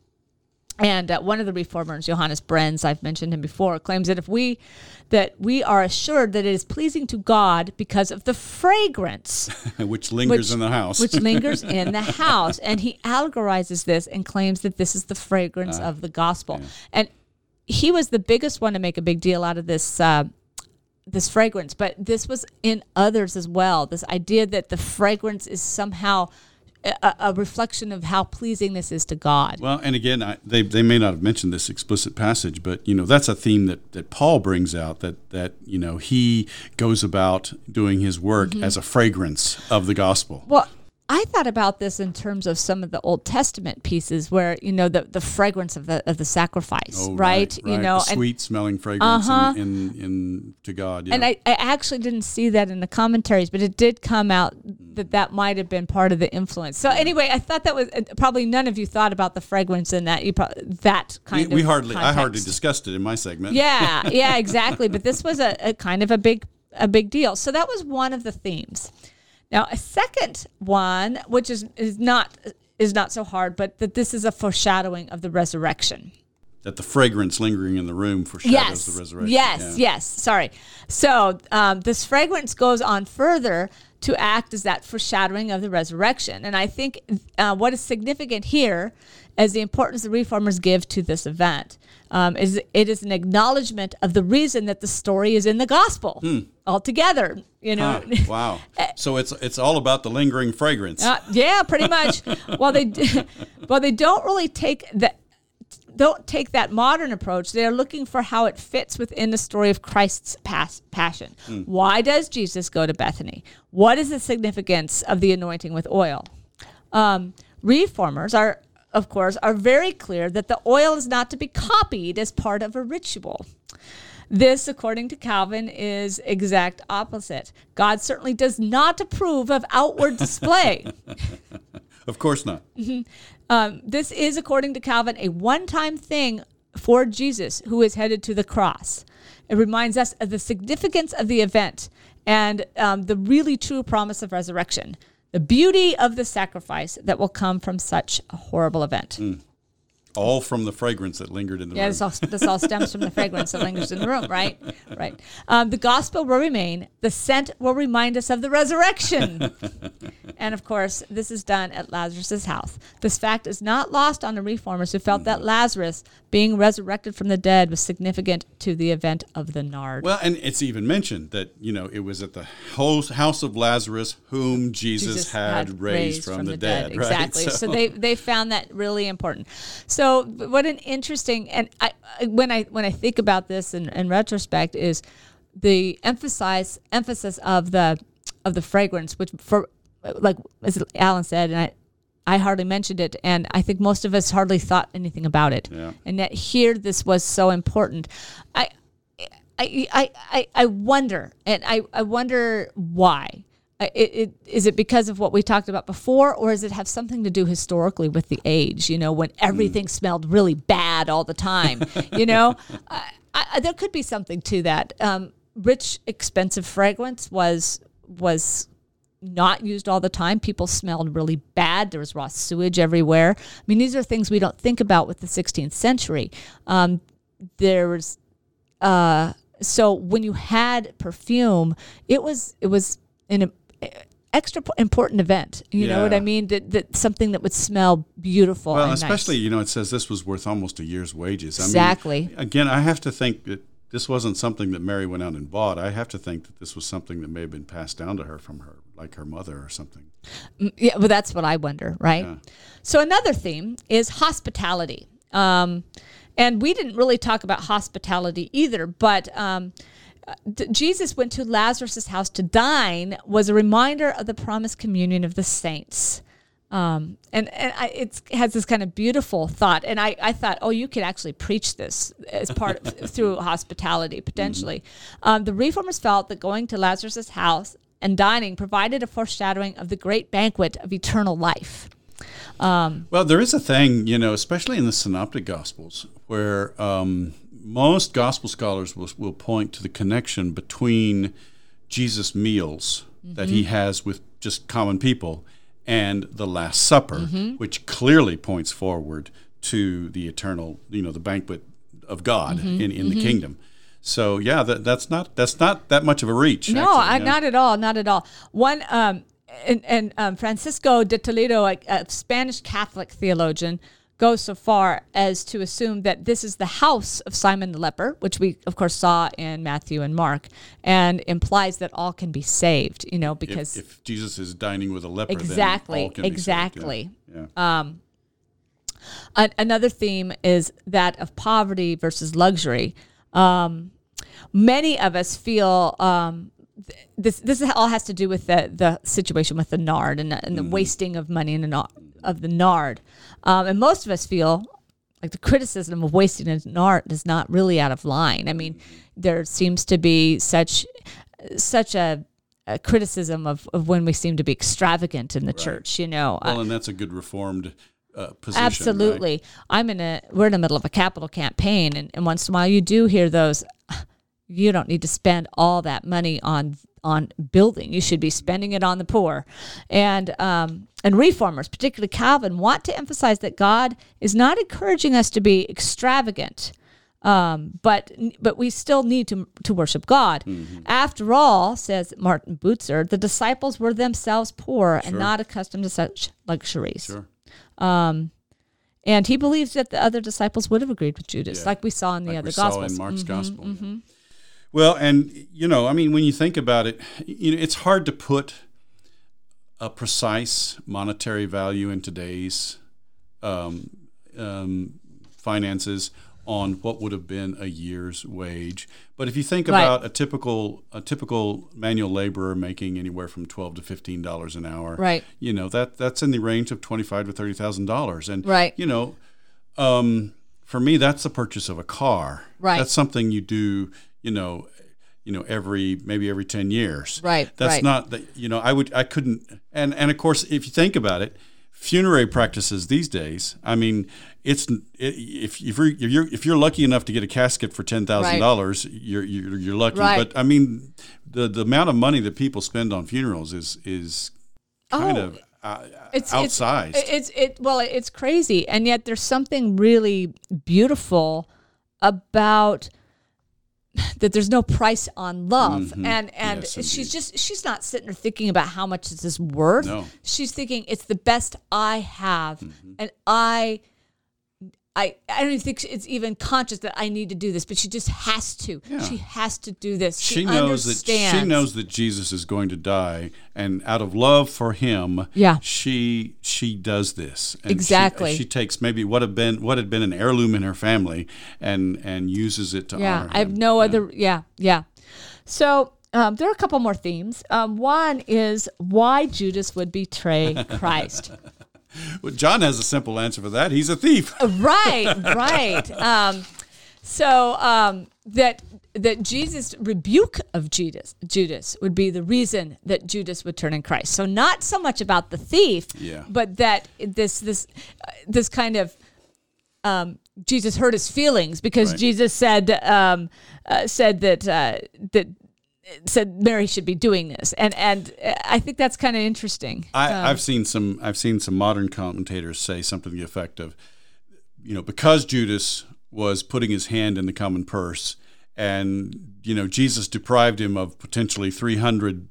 Speaker 1: and uh, one of the reformers, Johannes Brenz, I've mentioned him before, claims that if we that we are assured that it is pleasing to God because of the fragrance
Speaker 2: which lingers
Speaker 1: which-
Speaker 2: in the house.
Speaker 1: which lingers in the house. And he allegorizes this and claims that this is the fragrance
Speaker 2: Ah,
Speaker 1: of the gospel. And he was the biggest one to make a big deal out of this. Uh, this fragrance, but this was in others as well. This idea that the fragrance is somehow a, a reflection of how pleasing this is to God.
Speaker 2: Well, and again, I, they, they may not have mentioned this explicit passage, but you know that's a theme that, that Paul brings out that that you know he goes about doing his work
Speaker 1: Mm-hmm.
Speaker 2: as a fragrance of the gospel.
Speaker 1: Well, I thought about this in terms of some of the Old Testament pieces where, you know, the, the fragrance of the of the sacrifice,
Speaker 2: Oh,
Speaker 1: right? You know,
Speaker 2: sweet smelling fragrance
Speaker 1: Uh-huh.
Speaker 2: in, in, in to God. Yeah.
Speaker 1: and I, I actually didn't see that in the commentaries, but it did come out that that might have been part of the influence. So anyway, I thought that was uh, probably none of you thought about the fragrance in that. You probably, that
Speaker 2: we,
Speaker 1: kind
Speaker 2: we
Speaker 1: of
Speaker 2: hardly, I hardly discussed it in my segment.
Speaker 1: Yeah, yeah, exactly. But this was a, a kind of a big a big deal. So that was one of the themes. Now a second one, which is is not is not so hard, but that this is a foreshadowing of the resurrection.
Speaker 2: That the fragrance lingering in the room foreshadows
Speaker 1: Yes.
Speaker 2: the resurrection.
Speaker 1: Yes,
Speaker 2: yeah.
Speaker 1: yes. Sorry. So um, this fragrance goes on further to act as that foreshadowing of the resurrection. And I think uh, what is significant here is the importance the reformers give to this event. Um, is it is an acknowledgement of the reason that the story is in the gospel altogether. You know.
Speaker 2: Hmm. Huh, wow. So it's it's all about the lingering fragrance.
Speaker 1: Uh, yeah, pretty much. well, they well they don't really take that don't take that modern approach. They are looking for how it fits within the story of Christ's past passion. Why does Jesus go to Bethany? What is the significance of the anointing with oil? Um, reformers are, of course, are very clear that the oil is not to be copied as part of a ritual. This, according to Calvin, is exact opposite. God certainly does not approve of outward display.
Speaker 2: Of course not.
Speaker 1: Um, this is, according to Calvin, a one time thing for Jesus who is headed to the cross. It reminds us of the significance of the event and um, the really true promise of resurrection, the beauty of the sacrifice that will come from such a horrible event.
Speaker 2: All from the fragrance that lingered in the
Speaker 1: Yeah,
Speaker 2: room.
Speaker 1: this all, this all stems from the fragrance that lingers in the room, right? Right. Um, the gospel will remain. The scent will remind us of the resurrection. and of course, this is done at Lazarus's house. This fact is not lost on the reformers who felt that Lazarus, being resurrected from the dead, was significant to the event of the nard.
Speaker 2: Well, and it's even mentioned that you know it was at the house house of Lazarus whom Jesus, had, raised, from, the, dead. right?
Speaker 1: Exactly. So, they they found that really important. So what an interesting and I I- when I when I think about this in, in retrospect is the emphasize emphasis of the of the fragrance, which for like as Alan said, and I. I hardly mentioned it, and I think most of us hardly thought anything about it.
Speaker 2: Yeah.
Speaker 1: And that here, this was so important. I, I, I, I, I wonder, and I, I wonder why. I- It, it, is it because of what we talked about before, or does it have something to do historically with the age? You know, when everything smelled really bad all the time. you know, I, I, there could be something to that. Um, rich, expensive fragrance was was not used all the time. People smelled really bad. There was raw sewage everywhere. I mean, these are things we don't think about with the 16th century. Um, there was uh, so when you had perfume, it was it was an uh, extra important event. You know what I mean? That, that something that would smell beautiful.
Speaker 2: Well,
Speaker 1: and nice.
Speaker 2: especially you know it says this was worth almost a year's wages. I
Speaker 1: Exactly.
Speaker 2: Mean, again, I have to think that this wasn't something that Mary went out and bought. I have to think that this was something that may have been passed down to her from her, like her mother or something.
Speaker 1: Yeah, well, that's what I wonder, right?
Speaker 2: Yeah.
Speaker 1: So another theme is hospitality, um, and we didn't really talk about hospitality either. But um, d- Jesus went to Lazarus' house to dine was a reminder of the promised communion of the saints. Um, and and I, it's, it has this kind of beautiful thought, and I, I thought, oh, you could actually preach this as part of, through hospitality potentially. Um, the reformers felt that going to Lazarus' house and dining provided a foreshadowing of the great banquet of eternal life.
Speaker 2: Well, there is a thing, you know, especially in the Synoptic Gospels, where um, most Gospel scholars will, will point to the connection between Jesus' meals that he has with just common people and the Last Supper, which clearly points forward to the eternal, you know, the banquet of God in, in the kingdom. So yeah, that, that's not that's not that much of a reach.
Speaker 1: No,
Speaker 2: actually,
Speaker 1: I,
Speaker 2: yeah.
Speaker 1: not at all, not at all. One, um, and, and um, Francisco de Toledo, a, a Spanish Catholic theologian, goes so far as to assume that this is the house of Simon the leper, which we of course saw in Matthew and Mark, and implies that all can be saved. You know, because
Speaker 2: If, if Jesus is dining with a leper, then
Speaker 1: Exactly,
Speaker 2: all can be saved, yeah.
Speaker 1: exactly.
Speaker 2: Yeah.
Speaker 1: An- another theme is that of poverty versus luxury. Um, many of us feel um, th- this this all has to do with the the situation with the nard and the, and the wasting of money in the of the nard, um, and most of us feel like the criticism of wasting a art is not really out of line. I mean, there seems to be such such a, a criticism of, of when we seem to be extravagant in the church. You know,
Speaker 2: Well, and that's a good reformed uh, position. right?
Speaker 1: Absolutely. I'm in a we're in the middle of a capital campaign and, and once in a while you do hear those you don't need to spend all that money on on building. You should be spending it on the poor. And um and reformers, particularly Calvin, want to emphasize that God is not encouraging us to be extravagant. Um, but but we still need to to worship God. After all, says Martin Butzer, the disciples were themselves poor and not accustomed to such luxuries.
Speaker 2: Sure.
Speaker 1: And he believes that the other disciples would have agreed with Judas,
Speaker 2: Yeah.
Speaker 1: like we saw in the
Speaker 2: like
Speaker 1: other
Speaker 2: we saw
Speaker 1: gospels.
Speaker 2: in Mark's
Speaker 1: Mhm,
Speaker 2: gospel. yeah. Well, and you know, I mean, when you think about it, you know, it's hard to put a precise monetary value in today's um, um, finances on what would have been a year's wage. But if you think
Speaker 1: Right.
Speaker 2: about a typical a typical manual laborer making anywhere from twelve to fifteen dollars an hour,
Speaker 1: Right.
Speaker 2: You know that that's in the range of twenty five to thirty thousand dollars, and
Speaker 1: Right.
Speaker 2: you know, um, for me, that's the purchase of a car.
Speaker 1: Right.
Speaker 2: That's something you do, you know, you know, every maybe every ten years.
Speaker 1: Right,
Speaker 2: That's
Speaker 1: right.
Speaker 2: not that you know. I would I couldn't and and of course if you think about it, funerary practices these days. I mean, it's if if you're, if you're if you're lucky enough to get a casket for ten thousand dollars, you're, you're you're lucky.
Speaker 1: Right.
Speaker 2: But I mean, the the amount of money that people spend on funerals is is kind
Speaker 1: Oh,
Speaker 2: of uh,
Speaker 1: It's
Speaker 2: outsized.
Speaker 1: It's, it's it well, it's crazy, and yet there's something really beautiful about that. There's no price on love, and and
Speaker 2: Mm-hmm. Yes,
Speaker 1: she's just she's not sitting there thinking about how much is this worth.
Speaker 2: No.
Speaker 1: She's thinking it's the best I have,
Speaker 2: Mm-hmm.
Speaker 1: and I. I, I don't even think it's even conscious that I need to do this, but she just has to.
Speaker 2: Yeah.
Speaker 1: She has to do this. She,
Speaker 2: she knows that she knows that Jesus is going to die, and out of love for him,
Speaker 1: Yeah.
Speaker 2: she she does this And
Speaker 1: Exactly.
Speaker 2: She, takes maybe what had been what had been an heirloom in her family, and and uses it to
Speaker 1: Yeah,
Speaker 2: honor.
Speaker 1: I have no
Speaker 2: Yeah.
Speaker 1: other. Yeah, yeah. So um, there are a couple more themes. Um, one is why Judas would betray Christ.
Speaker 2: Well, John has a simple answer for that. He's a thief.
Speaker 1: right, right. Um, so um, that that Jesus' rebuke of Judas Judas would be the reason that Judas would turn in Christ. So not so much about the thief,
Speaker 2: Yeah.
Speaker 1: but that this this uh, this kind of um, Jesus hurt his feelings because
Speaker 2: Right.
Speaker 1: Jesus said um, uh, said that uh, that said Mary should be doing this, and and uh, I think that's kind of interesting.
Speaker 2: I, I've seen some. I've seen some modern commentators say something to the effect of, you know, because Judas was putting his hand in the common purse, and you know, Jesus deprived him of potentially three hundred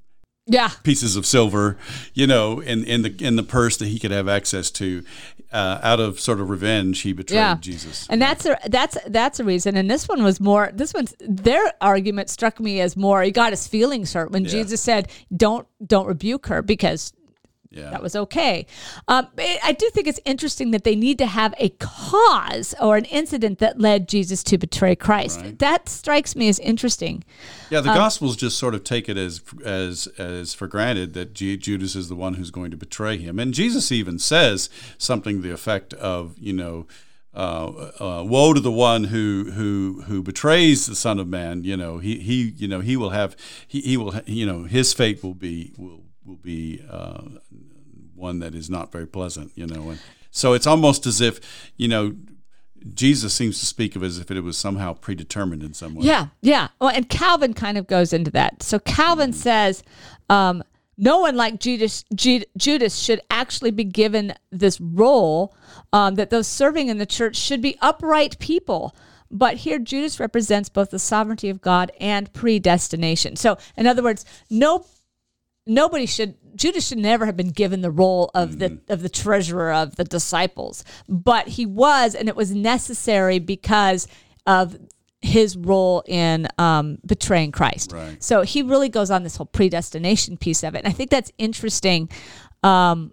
Speaker 1: Yeah,
Speaker 2: pieces of silver, you know, in, in the in the purse that he could have access to. Uh, out of sort of revenge, he betrayed
Speaker 1: yeah.
Speaker 2: Jesus.
Speaker 1: and that's a that's that's a reason. And this one was more. This one's their argument struck me as more. He got his feelings hurt when
Speaker 2: Yeah.
Speaker 1: Jesus said, "Don't don't rebuke her," because
Speaker 2: yeah,
Speaker 1: that was okay. Um, I do think it's interesting that they need to have a cause or an incident that led Jesus to betray Christ.
Speaker 2: Right.
Speaker 1: That strikes me as interesting.
Speaker 2: yeah.
Speaker 1: um,
Speaker 2: The Gospels just sort of take it as as as for granted that Ju- Judas is the one who's going to betray him, and Jesus even says something to the effect of, you know. Uh, uh, woe to the one who who who betrays the Son of Man. You know he he you know he will have he, he will you know his fate will be will will be uh, one that is not very pleasant. You know, and so it's almost as if you know Jesus seems to speak of it as if it was somehow predetermined in some way.
Speaker 1: Yeah, yeah. Well, and Calvin kind of goes into that. So Calvin says, um, no one like Judas, Judas should actually be given this role. Um, that those serving in the church should be upright people. But here, Judas represents both the sovereignty of God and predestination. So, in other words, no nobody should Judas should never have been given the role of the of the treasurer of the disciples, but he was, and it was necessary because of his role in um, betraying Christ.
Speaker 2: Right.
Speaker 1: So he really goes on this whole predestination piece of it, and I think that's interesting. Um,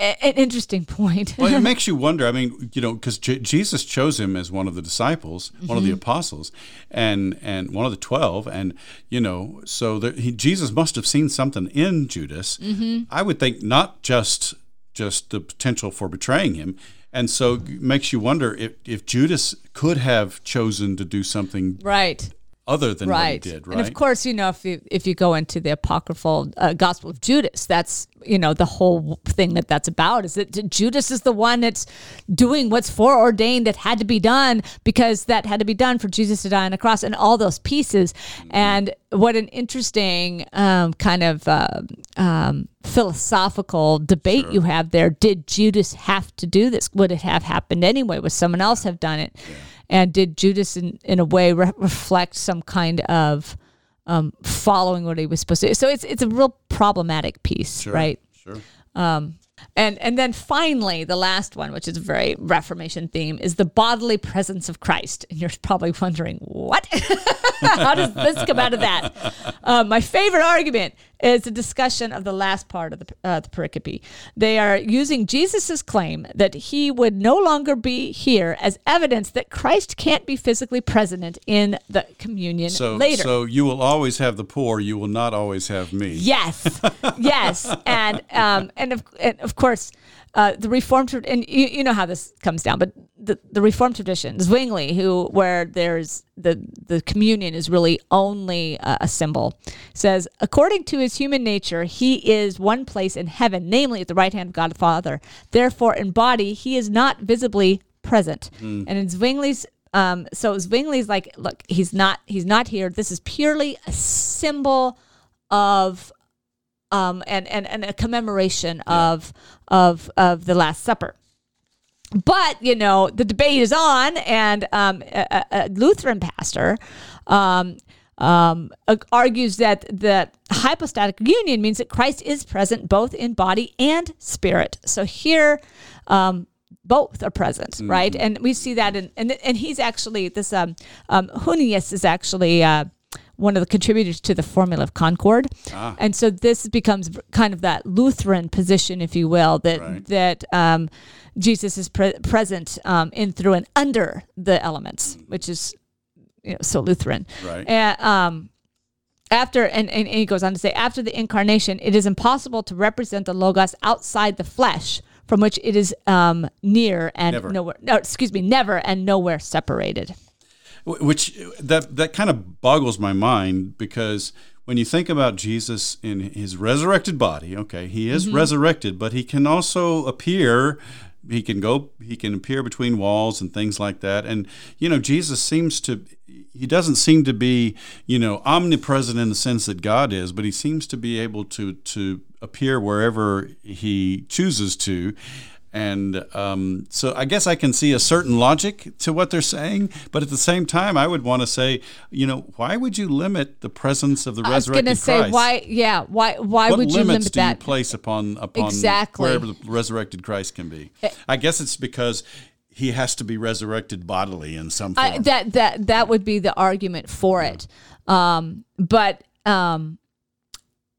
Speaker 1: an interesting point.
Speaker 2: well, it makes you wonder. I mean, you know, because J- Jesus chose him as one of the disciples, one of the
Speaker 1: Mm-hmm.
Speaker 2: apostles, and and one of the twelve, and you know, so there, he, Jesus must have seen something in Judas.
Speaker 1: Mm-hmm.
Speaker 2: I would think not just just the potential for betraying him, and so it makes you wonder if if Judas could have chosen to do something
Speaker 1: right.
Speaker 2: Other than
Speaker 1: right.
Speaker 2: what he did, right?
Speaker 1: And of course, you know, if you if you go into the apocryphal uh, Gospel of Judas, that's you know the whole thing that that's about is that Judas is the one that's doing what's foreordained that had to be done because that had to be done for Jesus to die on the cross and all those pieces. And what an interesting um, kind of uh, um, philosophical debate you have there. Did Judas have to do this? Would it have happened anyway? Would someone else have done it? And did Judas, in, in a way, re- reflect some kind of um, following what he was supposed to do? So it's it's a real problematic piece,
Speaker 2: Sure,
Speaker 1: right?
Speaker 2: Sure.
Speaker 1: And and then finally, the last one, which is a very Reformation theme, is the bodily presence of Christ. And you're probably wondering, what? How does this come out of that? Uh, my favorite argument is a discussion of the last part of the, uh, the pericope. They are using Jesus' claim that he would no longer be here as evidence that Christ can't be physically present in the communion
Speaker 2: So
Speaker 1: later.
Speaker 2: so you will always have the poor. You will not always have me.
Speaker 1: Yes, yes, and um, and of and of course, uh, the Reformed and you, you know how this comes down, but the, the Reformed tradition, Zwingli, who where there's the the communion is really only a, a symbol, says according to his human nature, he is one place in heaven, namely at the right hand of God the Father. Therefore, in body, he is not visibly present, and in Zwingli's um, so Zwingli's like, look, he's not he's not here. This is purely a symbol of um, and, and, and a commemoration of of of the Last Supper. But you know the debate is on, and um, a, a- Lutheran pastor um, um, argues that the hypostatic union means that Christ is present both in body and spirit. So here, um, both are present, right? And we see that in and and he's actually this um, um, Hunnius is actually. Uh, one of the contributors to the Formula of Concord, and so this becomes kind of that Lutheran position, if you will, that
Speaker 2: Right.
Speaker 1: that um, Jesus is pre- present um, in, through, and under the elements, which is you know so Lutheran.
Speaker 2: Right.
Speaker 1: And, um, after and, and, and he goes on to say after the incarnation it is impossible to represent the logos outside the flesh from which it is um, near and
Speaker 2: Never.
Speaker 1: nowhere no excuse me never and nowhere separated
Speaker 2: which that that kind of boggles my mind because when you think about Jesus in his resurrected body, okay, he is mm-hmm. resurrected, but he can also appear. He can go. He can appear between walls and things like that. And you know, Jesus seems to. He doesn't seem to be, you know, omnipresent in the sense that God is, but he seems to be able to to appear wherever he chooses to. And um, so I guess I can see a certain logic to what they're saying, but at the same time, I would want to say, you know, why would you limit the presence of the
Speaker 1: I was
Speaker 2: resurrected
Speaker 1: going to say why yeah why why
Speaker 2: what
Speaker 1: would you
Speaker 2: limits
Speaker 1: limit
Speaker 2: do
Speaker 1: that
Speaker 2: you place upon upon
Speaker 1: Exactly.
Speaker 2: wherever the resurrected Christ can be? I guess it's because he has to be resurrected bodily in some form.
Speaker 1: I, that that that would be the argument for it. Um, but um,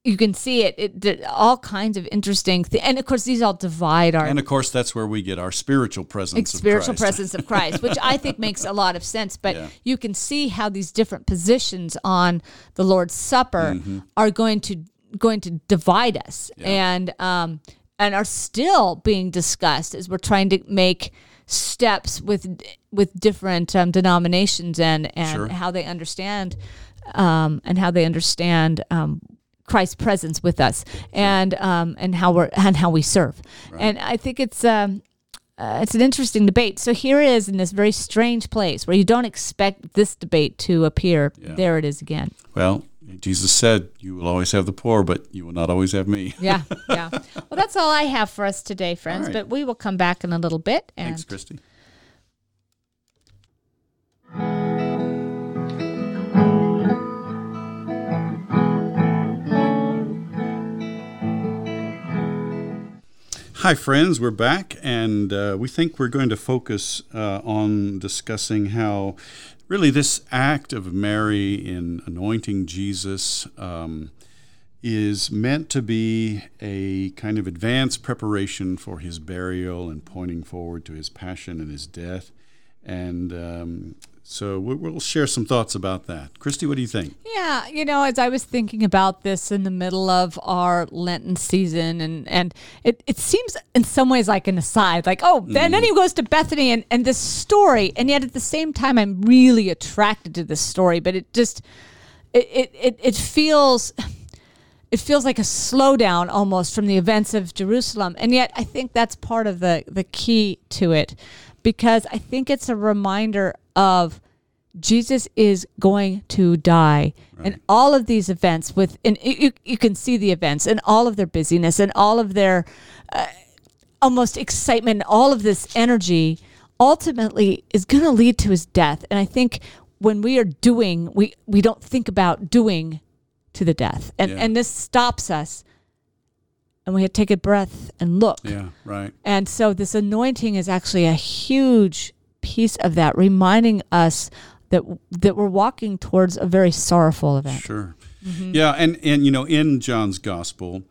Speaker 1: you can see it, it all kinds of interesting things, and of course these all divide our
Speaker 2: and of course, that's where we get our spiritual presence. of
Speaker 1: spiritual
Speaker 2: Christ.
Speaker 1: presence of Christ, which I think makes a lot of sense. But
Speaker 2: Yeah.
Speaker 1: you can see how these different positions on the Lord's Supper
Speaker 2: Mm-hmm.
Speaker 1: are going to going to divide us, and um, and are still being discussed as we're trying to make steps with with different um, denominations and and
Speaker 2: Sure.
Speaker 1: how they understand um, and how they understand um, Christ's presence with us and um, and how we're and how we serve. And I think it's um, uh, it's an interesting debate. So here it is in this very strange place where you don't expect this debate to appear. There it is again.
Speaker 2: Well, Jesus said, "You will always have the poor, but you will not always have me."
Speaker 1: Yeah, yeah. Well, that's all I have for us today, friends.
Speaker 2: right.
Speaker 1: But we will come back in a little bit. And
Speaker 2: Thanks, Christy. Hi, friends. We're back, and uh, we think we're going to focus uh, on discussing how really this act of Mary in anointing Jesus um, is meant to be a kind of advanced preparation for his burial and pointing forward to his passion and his death. And um, so we'll share some thoughts about that. Christy, what do you think?
Speaker 1: Yeah, you know, as I was thinking about this in the middle of our Lenten season, and and it, it seems in some ways like an aside, like oh, mm. and then he goes to Bethany and and this story, and yet at the same time, I'm really attracted to this story, but it just it it it, it feels it feels like a slowdown almost from the events of Jerusalem. And yet I think that's part of the the key to it because I think it's a reminder of Jesus is going to die. Right. And all of these events with and you, you can see the events and all of their busyness and all of their uh, almost excitement, all of this energy ultimately is going to lead to his death. And I think when we are doing, we we don't think about doing to the death. And yeah. and this stops us. And we have to take a breath and look.
Speaker 2: Yeah, right.
Speaker 1: And so this anointing is actually a huge piece of that, reminding us that that we're walking towards a very sorrowful event.
Speaker 2: Sure. Mm-hmm. Yeah, and and you know, in John's gospel,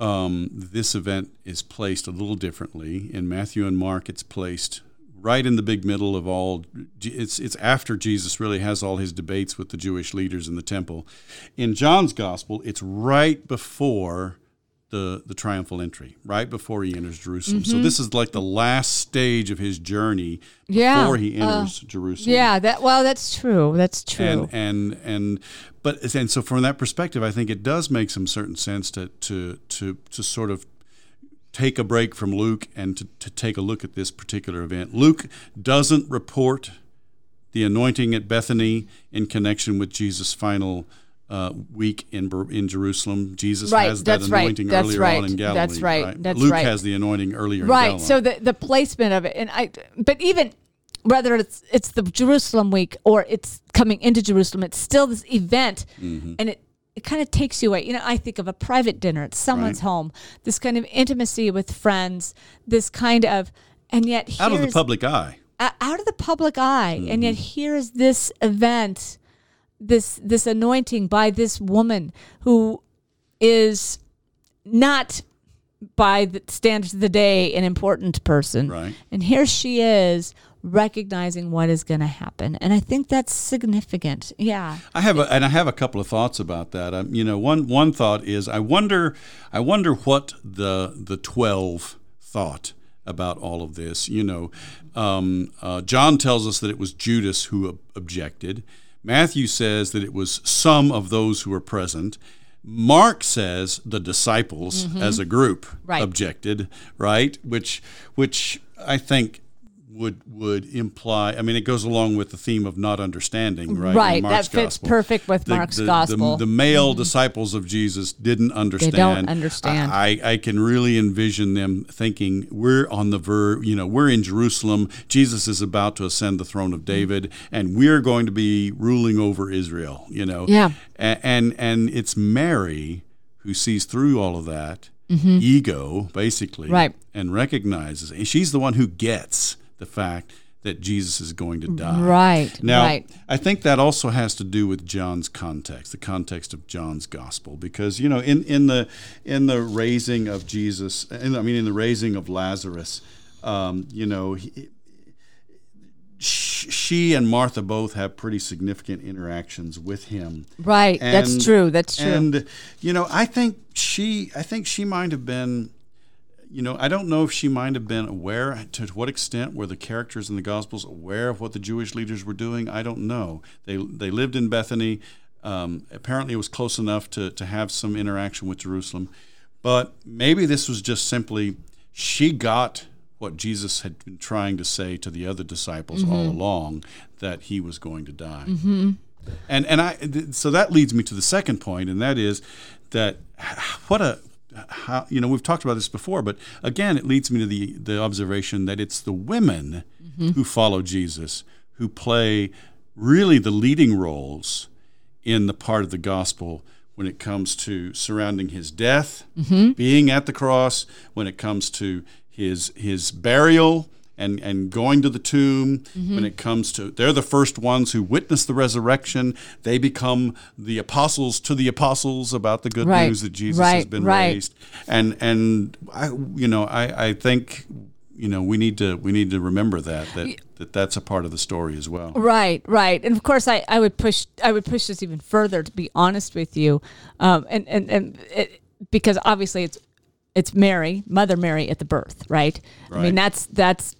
Speaker 2: um, this event is placed a little differently. In Matthew and Mark, it's placed right in the big middle of all it's it's after Jesus really has all his debates with the Jewish leaders in the temple. In John's gospel, it's right before the the triumphal entry, right before he enters Jerusalem. Mm-hmm. So this is like the last stage of his journey yeah. before he uh, enters uh, Jerusalem.
Speaker 1: Yeah, that well that's true. That's true.
Speaker 2: And and and but and so from that perspective, I think it does make some certain sense to to to to sort of take a break from Luke and to, to take a look at this particular event. Luke doesn't report the anointing at Bethany in connection with Jesus' final uh, week in in Jerusalem. Jesus
Speaker 1: right,
Speaker 2: has that anointing
Speaker 1: right,
Speaker 2: earlier
Speaker 1: right,
Speaker 2: on in Galilee.
Speaker 1: That's right. right? That's
Speaker 2: Luke
Speaker 1: right.
Speaker 2: has the anointing earlier.
Speaker 1: Right. So the the placement of it, and I, but even whether it's it's the Jerusalem week or it's coming into Jerusalem, it's still this event, mm-hmm. and it it kind of takes you away. You know, I think of a private dinner at someone's right. home, this kind of intimacy with friends, this kind of, and yet
Speaker 2: out of the public eye,
Speaker 1: out of the public eye, mm-hmm. and yet here's this event, this this anointing by this woman who is not by the standards of the day an important person,
Speaker 2: right?
Speaker 1: And here she is recognizing what is going to happen. And i think that's significant. Yeah.
Speaker 2: I have a, and i have a couple of thoughts about that. Um, you know one one thought is i wonder i wonder what the the 12 thought about all of this. You know um, uh, john tells us that it was judas who ob- objected matthew says that it was some of those who were present Mark says the disciples mm-hmm. as a group right. objected, right? Which which I think would would imply. I mean, it goes along with the theme of not understanding, right?
Speaker 1: Right. That fits gospel. perfect with the, Mark's
Speaker 2: the,
Speaker 1: gospel.
Speaker 2: The, the male mm-hmm. disciples of Jesus didn't understand. They
Speaker 1: don't understand.
Speaker 2: I, I can really envision them thinking, "We're on the verge. You know, we're in Jerusalem. Jesus is about to ascend the throne of David, mm-hmm. and we're going to be ruling over Israel." You know.
Speaker 1: Yeah.
Speaker 2: and, and, and it's Mary who sees through all of that. Mm-hmm. ego basically
Speaker 1: right
Speaker 2: and recognizes and she's the one who gets the fact that Jesus is going to die.
Speaker 1: Right.
Speaker 2: Now,
Speaker 1: right.
Speaker 2: I think that also has to do with John's context, the context of John's gospel, because you know, in, in the in the raising of Jesus, in, I mean, in the raising of Lazarus, um, you know, he, she and Martha both have pretty significant interactions with him.
Speaker 1: Right. And, that's true. That's true.
Speaker 2: And you know, I think she, I think she might have been you know, I don't know if she might have been aware to what extent were the characters in the Gospels aware of what the Jewish leaders were doing. I don't know. They they lived in Bethany. Um, apparently, it was close enough to to have some interaction with Jerusalem, but maybe this was just simply she got what Jesus had been trying to say to the other disciples mm-hmm. all along that he was going to die.
Speaker 1: Mm-hmm.
Speaker 2: And and I so that leads me to the second point, and that is that what a how you know we've talked about this before, but again, it leads me to the the observation that it's the women mm-hmm. who follow Jesus who play really the leading roles in the part of the gospel when it comes to surrounding his death, mm-hmm. being at the cross, when it comes to his his burial, and and going to the tomb
Speaker 1: Mm-hmm.
Speaker 2: when it comes to they're the first ones who witness the resurrection. They become the apostles to the apostles about the good
Speaker 1: Right.
Speaker 2: news that Jesus has been
Speaker 1: Right.
Speaker 2: raised. And and I you know I I think you know we need to we need to remember that that that that's a part of the story as well.
Speaker 1: Right, right, and of course, I, I would push I would push this even further. To be honest with you, um, and and and it, because obviously it's it's Mary, Mother Mary at the birth, right? I mean that's that's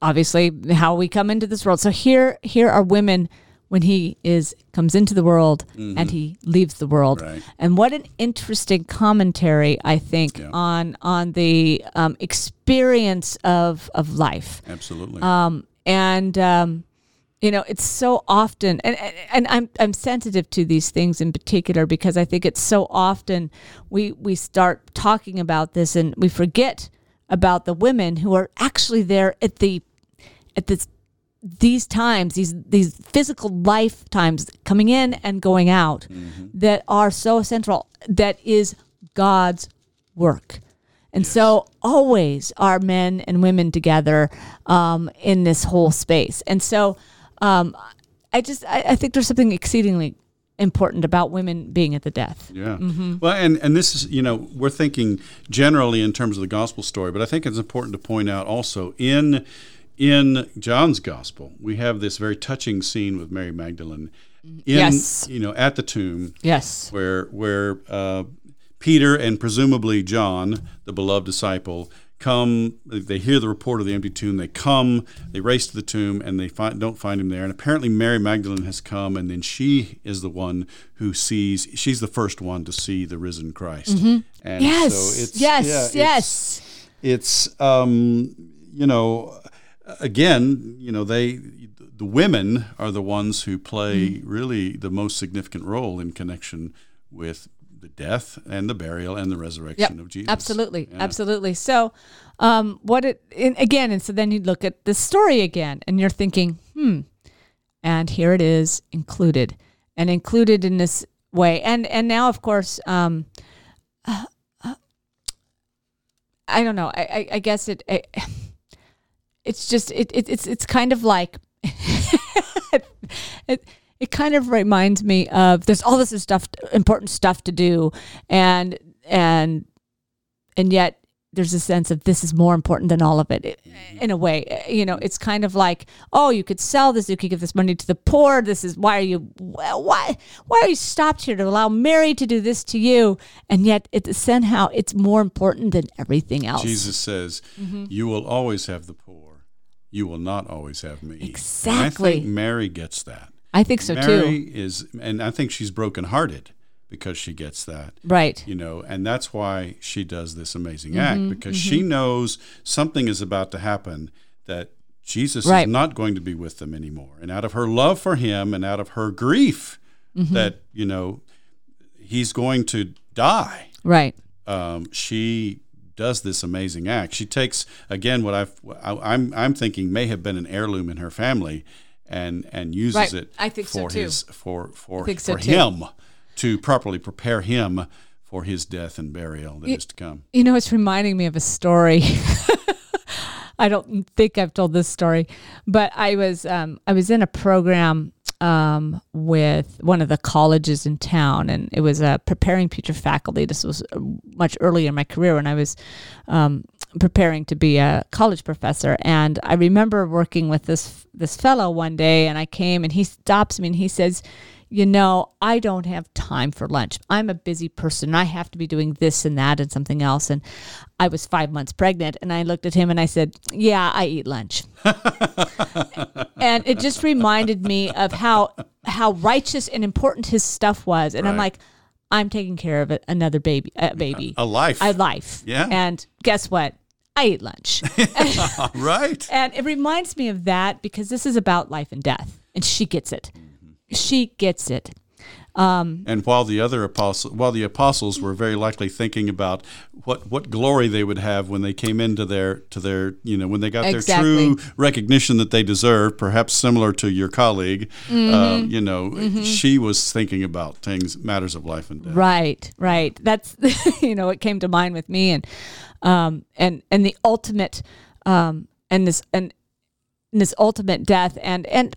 Speaker 1: obviously how we come into this world. So here here are women when he is comes into the world and he leaves the world.
Speaker 2: Right.
Speaker 1: And what an interesting commentary I think
Speaker 2: Yeah.
Speaker 1: on on the um, experience of of life
Speaker 2: Absolutely.
Speaker 1: um, and um, you know it's so often and, and and I'm I'm sensitive to these things in particular because I think it's so often we we start talking about this and we forget about the women who are actually there at the at this these times these these physical lifetimes coming in and going out that are so central that is God's work. And so always are men and women together um, in this whole space. And so um, I just I, I think there's something exceedingly important about women being at the death.
Speaker 2: Yeah.
Speaker 1: Mm-hmm.
Speaker 2: Well, and and this is you know we're thinking generally in terms of the gospel story, but I think it's important to point out also in in John's gospel we have this very touching scene with Mary Magdalene in
Speaker 1: Yes.
Speaker 2: you know at the tomb
Speaker 1: Yes.
Speaker 2: where where uh, Peter and presumably John, the beloved disciple, come. They hear the report of the empty tomb. They come. They race to the tomb, and they find, don't find him there. And apparently, Mary Magdalene has come, and then she is the one who sees. She's the first one to see the risen Christ.
Speaker 1: Mm-hmm. Yes.
Speaker 2: so it's
Speaker 1: yes.
Speaker 2: yeah, it's-
Speaker 1: yes.
Speaker 2: it's um, you know again you know they the women are the ones who play
Speaker 1: Mm-hmm.
Speaker 2: really the most significant role in connection with the death and the burial and the resurrection
Speaker 1: Yep,
Speaker 2: of Jesus.
Speaker 1: Absolutely,
Speaker 2: Yeah.
Speaker 1: absolutely. So, um, what it and again, and so then you look at the story again, and you're thinking, hmm, and here it is included, and included in this way, and and now of course, um, uh, uh, I don't know. I I, I guess it, it it's just it, it it's it's kind of like it it kind of reminds me of there's all this stuff important stuff to do and and and yet there's a sense of this is more important than all of it It- in a way you know it's kind of like oh you could sell this you could give this money to the poor this is why are you why why are you stopped here to allow mary to do this to you and yet it's somehow it's more important than everything else
Speaker 2: Jesus says,
Speaker 1: Mm-hmm.
Speaker 2: "You will always have the poor. You will not always have me." And I
Speaker 1: Exactly.
Speaker 2: think Mary gets that.
Speaker 1: i think so
Speaker 2: Mary
Speaker 1: too
Speaker 2: is, and I think she's brokenhearted because she gets that.
Speaker 1: right
Speaker 2: you know and that's why she does this amazing
Speaker 1: Mm-hmm,
Speaker 2: act because she knows something is about to happen that jesus
Speaker 1: Right.
Speaker 2: is not going to be with them anymore and out of her love for him and out of her grief
Speaker 1: Mm-hmm.
Speaker 2: that you know he's going to die
Speaker 1: right
Speaker 2: um, she does this amazing act she takes again what I've, I, i'm i'm thinking may have been an heirloom in her family and and uses
Speaker 1: Right.
Speaker 2: it
Speaker 1: I think
Speaker 2: for
Speaker 1: too.
Speaker 2: his for for,
Speaker 1: so
Speaker 2: for
Speaker 1: too.
Speaker 2: him to properly prepare him for his death and burial that is to come.
Speaker 1: You know, it's reminding me of a story. I don't think I've told this story, but I was um, I was in a program um, with one of the colleges in town, and it was uh, preparing future faculty. This was uh, much earlier in my career when I was um, preparing to be a college professor. And I remember working with this this fellow one day, and I came, and he stops me, and he says you know, I don't have time for lunch. I'm a busy person. I have to be doing this and that and something else. And I was five months pregnant. And I looked at him and I said, Yeah, I eat lunch. and it just reminded me of how how righteous and important his stuff was. And I'm like, I'm taking care of another baby, a baby,
Speaker 2: A life.
Speaker 1: a life.
Speaker 2: Yeah.
Speaker 1: And guess what? I eat lunch.
Speaker 2: right.
Speaker 1: And it reminds me of that because this is about life and death. And she gets it. She gets it.
Speaker 2: And while the other apostles, while the apostles were very likely thinking about what, what glory they would have when they came into their to their you know when they got
Speaker 1: Exactly.
Speaker 2: their true recognition that they deserved, perhaps similar to your colleague,
Speaker 1: Mm-hmm.
Speaker 2: uh, you know, she was thinking about things matters of life and death.
Speaker 1: Right, right. That's you know what came to mind with me, and um, and and the ultimate um, and this and, and this ultimate death and and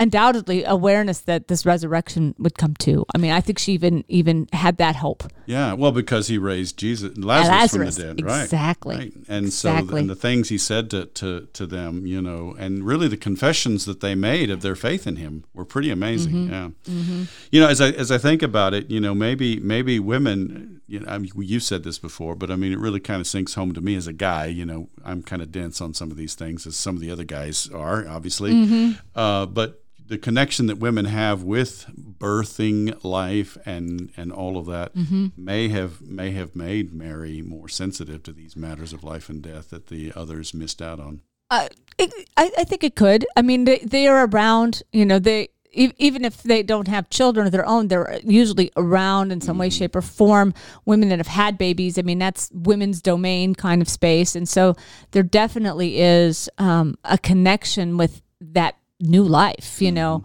Speaker 1: undoubtedly awareness that this resurrection would come too. I mean, I think she even even had that hope.
Speaker 2: Yeah, well, because he raised Jesus Lazarus,
Speaker 1: Lazarus,
Speaker 2: from the dead, right?
Speaker 1: exactly.
Speaker 2: Right. And
Speaker 1: Exactly.
Speaker 2: so, and the things he said to, to to them, you know, and really the confessions that they made of their faith in him were pretty amazing.
Speaker 1: Mm-hmm.
Speaker 2: Yeah. You know, as I as I think about it, you know, maybe maybe women. You know, I mean, you said this before, but I mean, it really kind of sinks home to me as a guy. You know, I'm kind of dense on some of these things, as some of the other guys are, obviously.
Speaker 1: Mm-hmm.
Speaker 2: Uh, but the connection that women have with birthing life and and all of that
Speaker 1: Mm-hmm.
Speaker 2: may have may have made Mary more sensitive to these matters of life and death that the others missed out on.
Speaker 1: Uh, it, I, I think it could. I mean, they, they are around, you know, they, even if they don't have children of their own, they're usually around in some way, shape, or form. Women that have had babies, I mean, that's women's domain kind of space. And so there definitely is um, a connection with that new life, you know.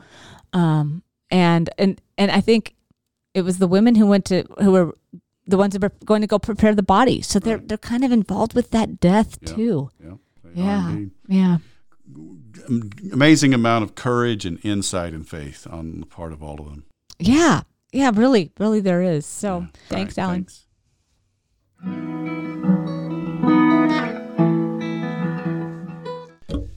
Speaker 1: Um, and, and, and I think it was the women who went to, who were the ones that were going to go prepare the body. So they're, they're kind of involved with that death
Speaker 2: Yeah.
Speaker 1: too.
Speaker 2: Yeah.
Speaker 1: Yeah. Yeah.
Speaker 2: Amazing amount of courage and insight and faith on the part of all of them.
Speaker 1: Yeah. Yeah, really, really there is. So
Speaker 2: Yeah.
Speaker 1: thanks,
Speaker 2: Right,
Speaker 1: Alan.
Speaker 2: thanks.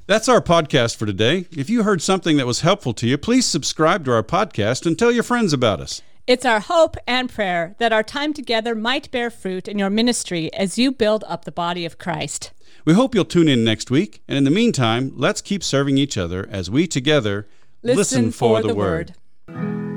Speaker 2: That's our podcast for today. If you heard something that was helpful to you, please subscribe to our podcast and tell your friends about us.
Speaker 1: It's our hope and prayer that our time together might bear fruit in your ministry as you build up the body of Christ.
Speaker 2: We hope you'll tune in next week. And in the meantime, let's keep serving each other as we together listen, for, the, word.
Speaker 1: word.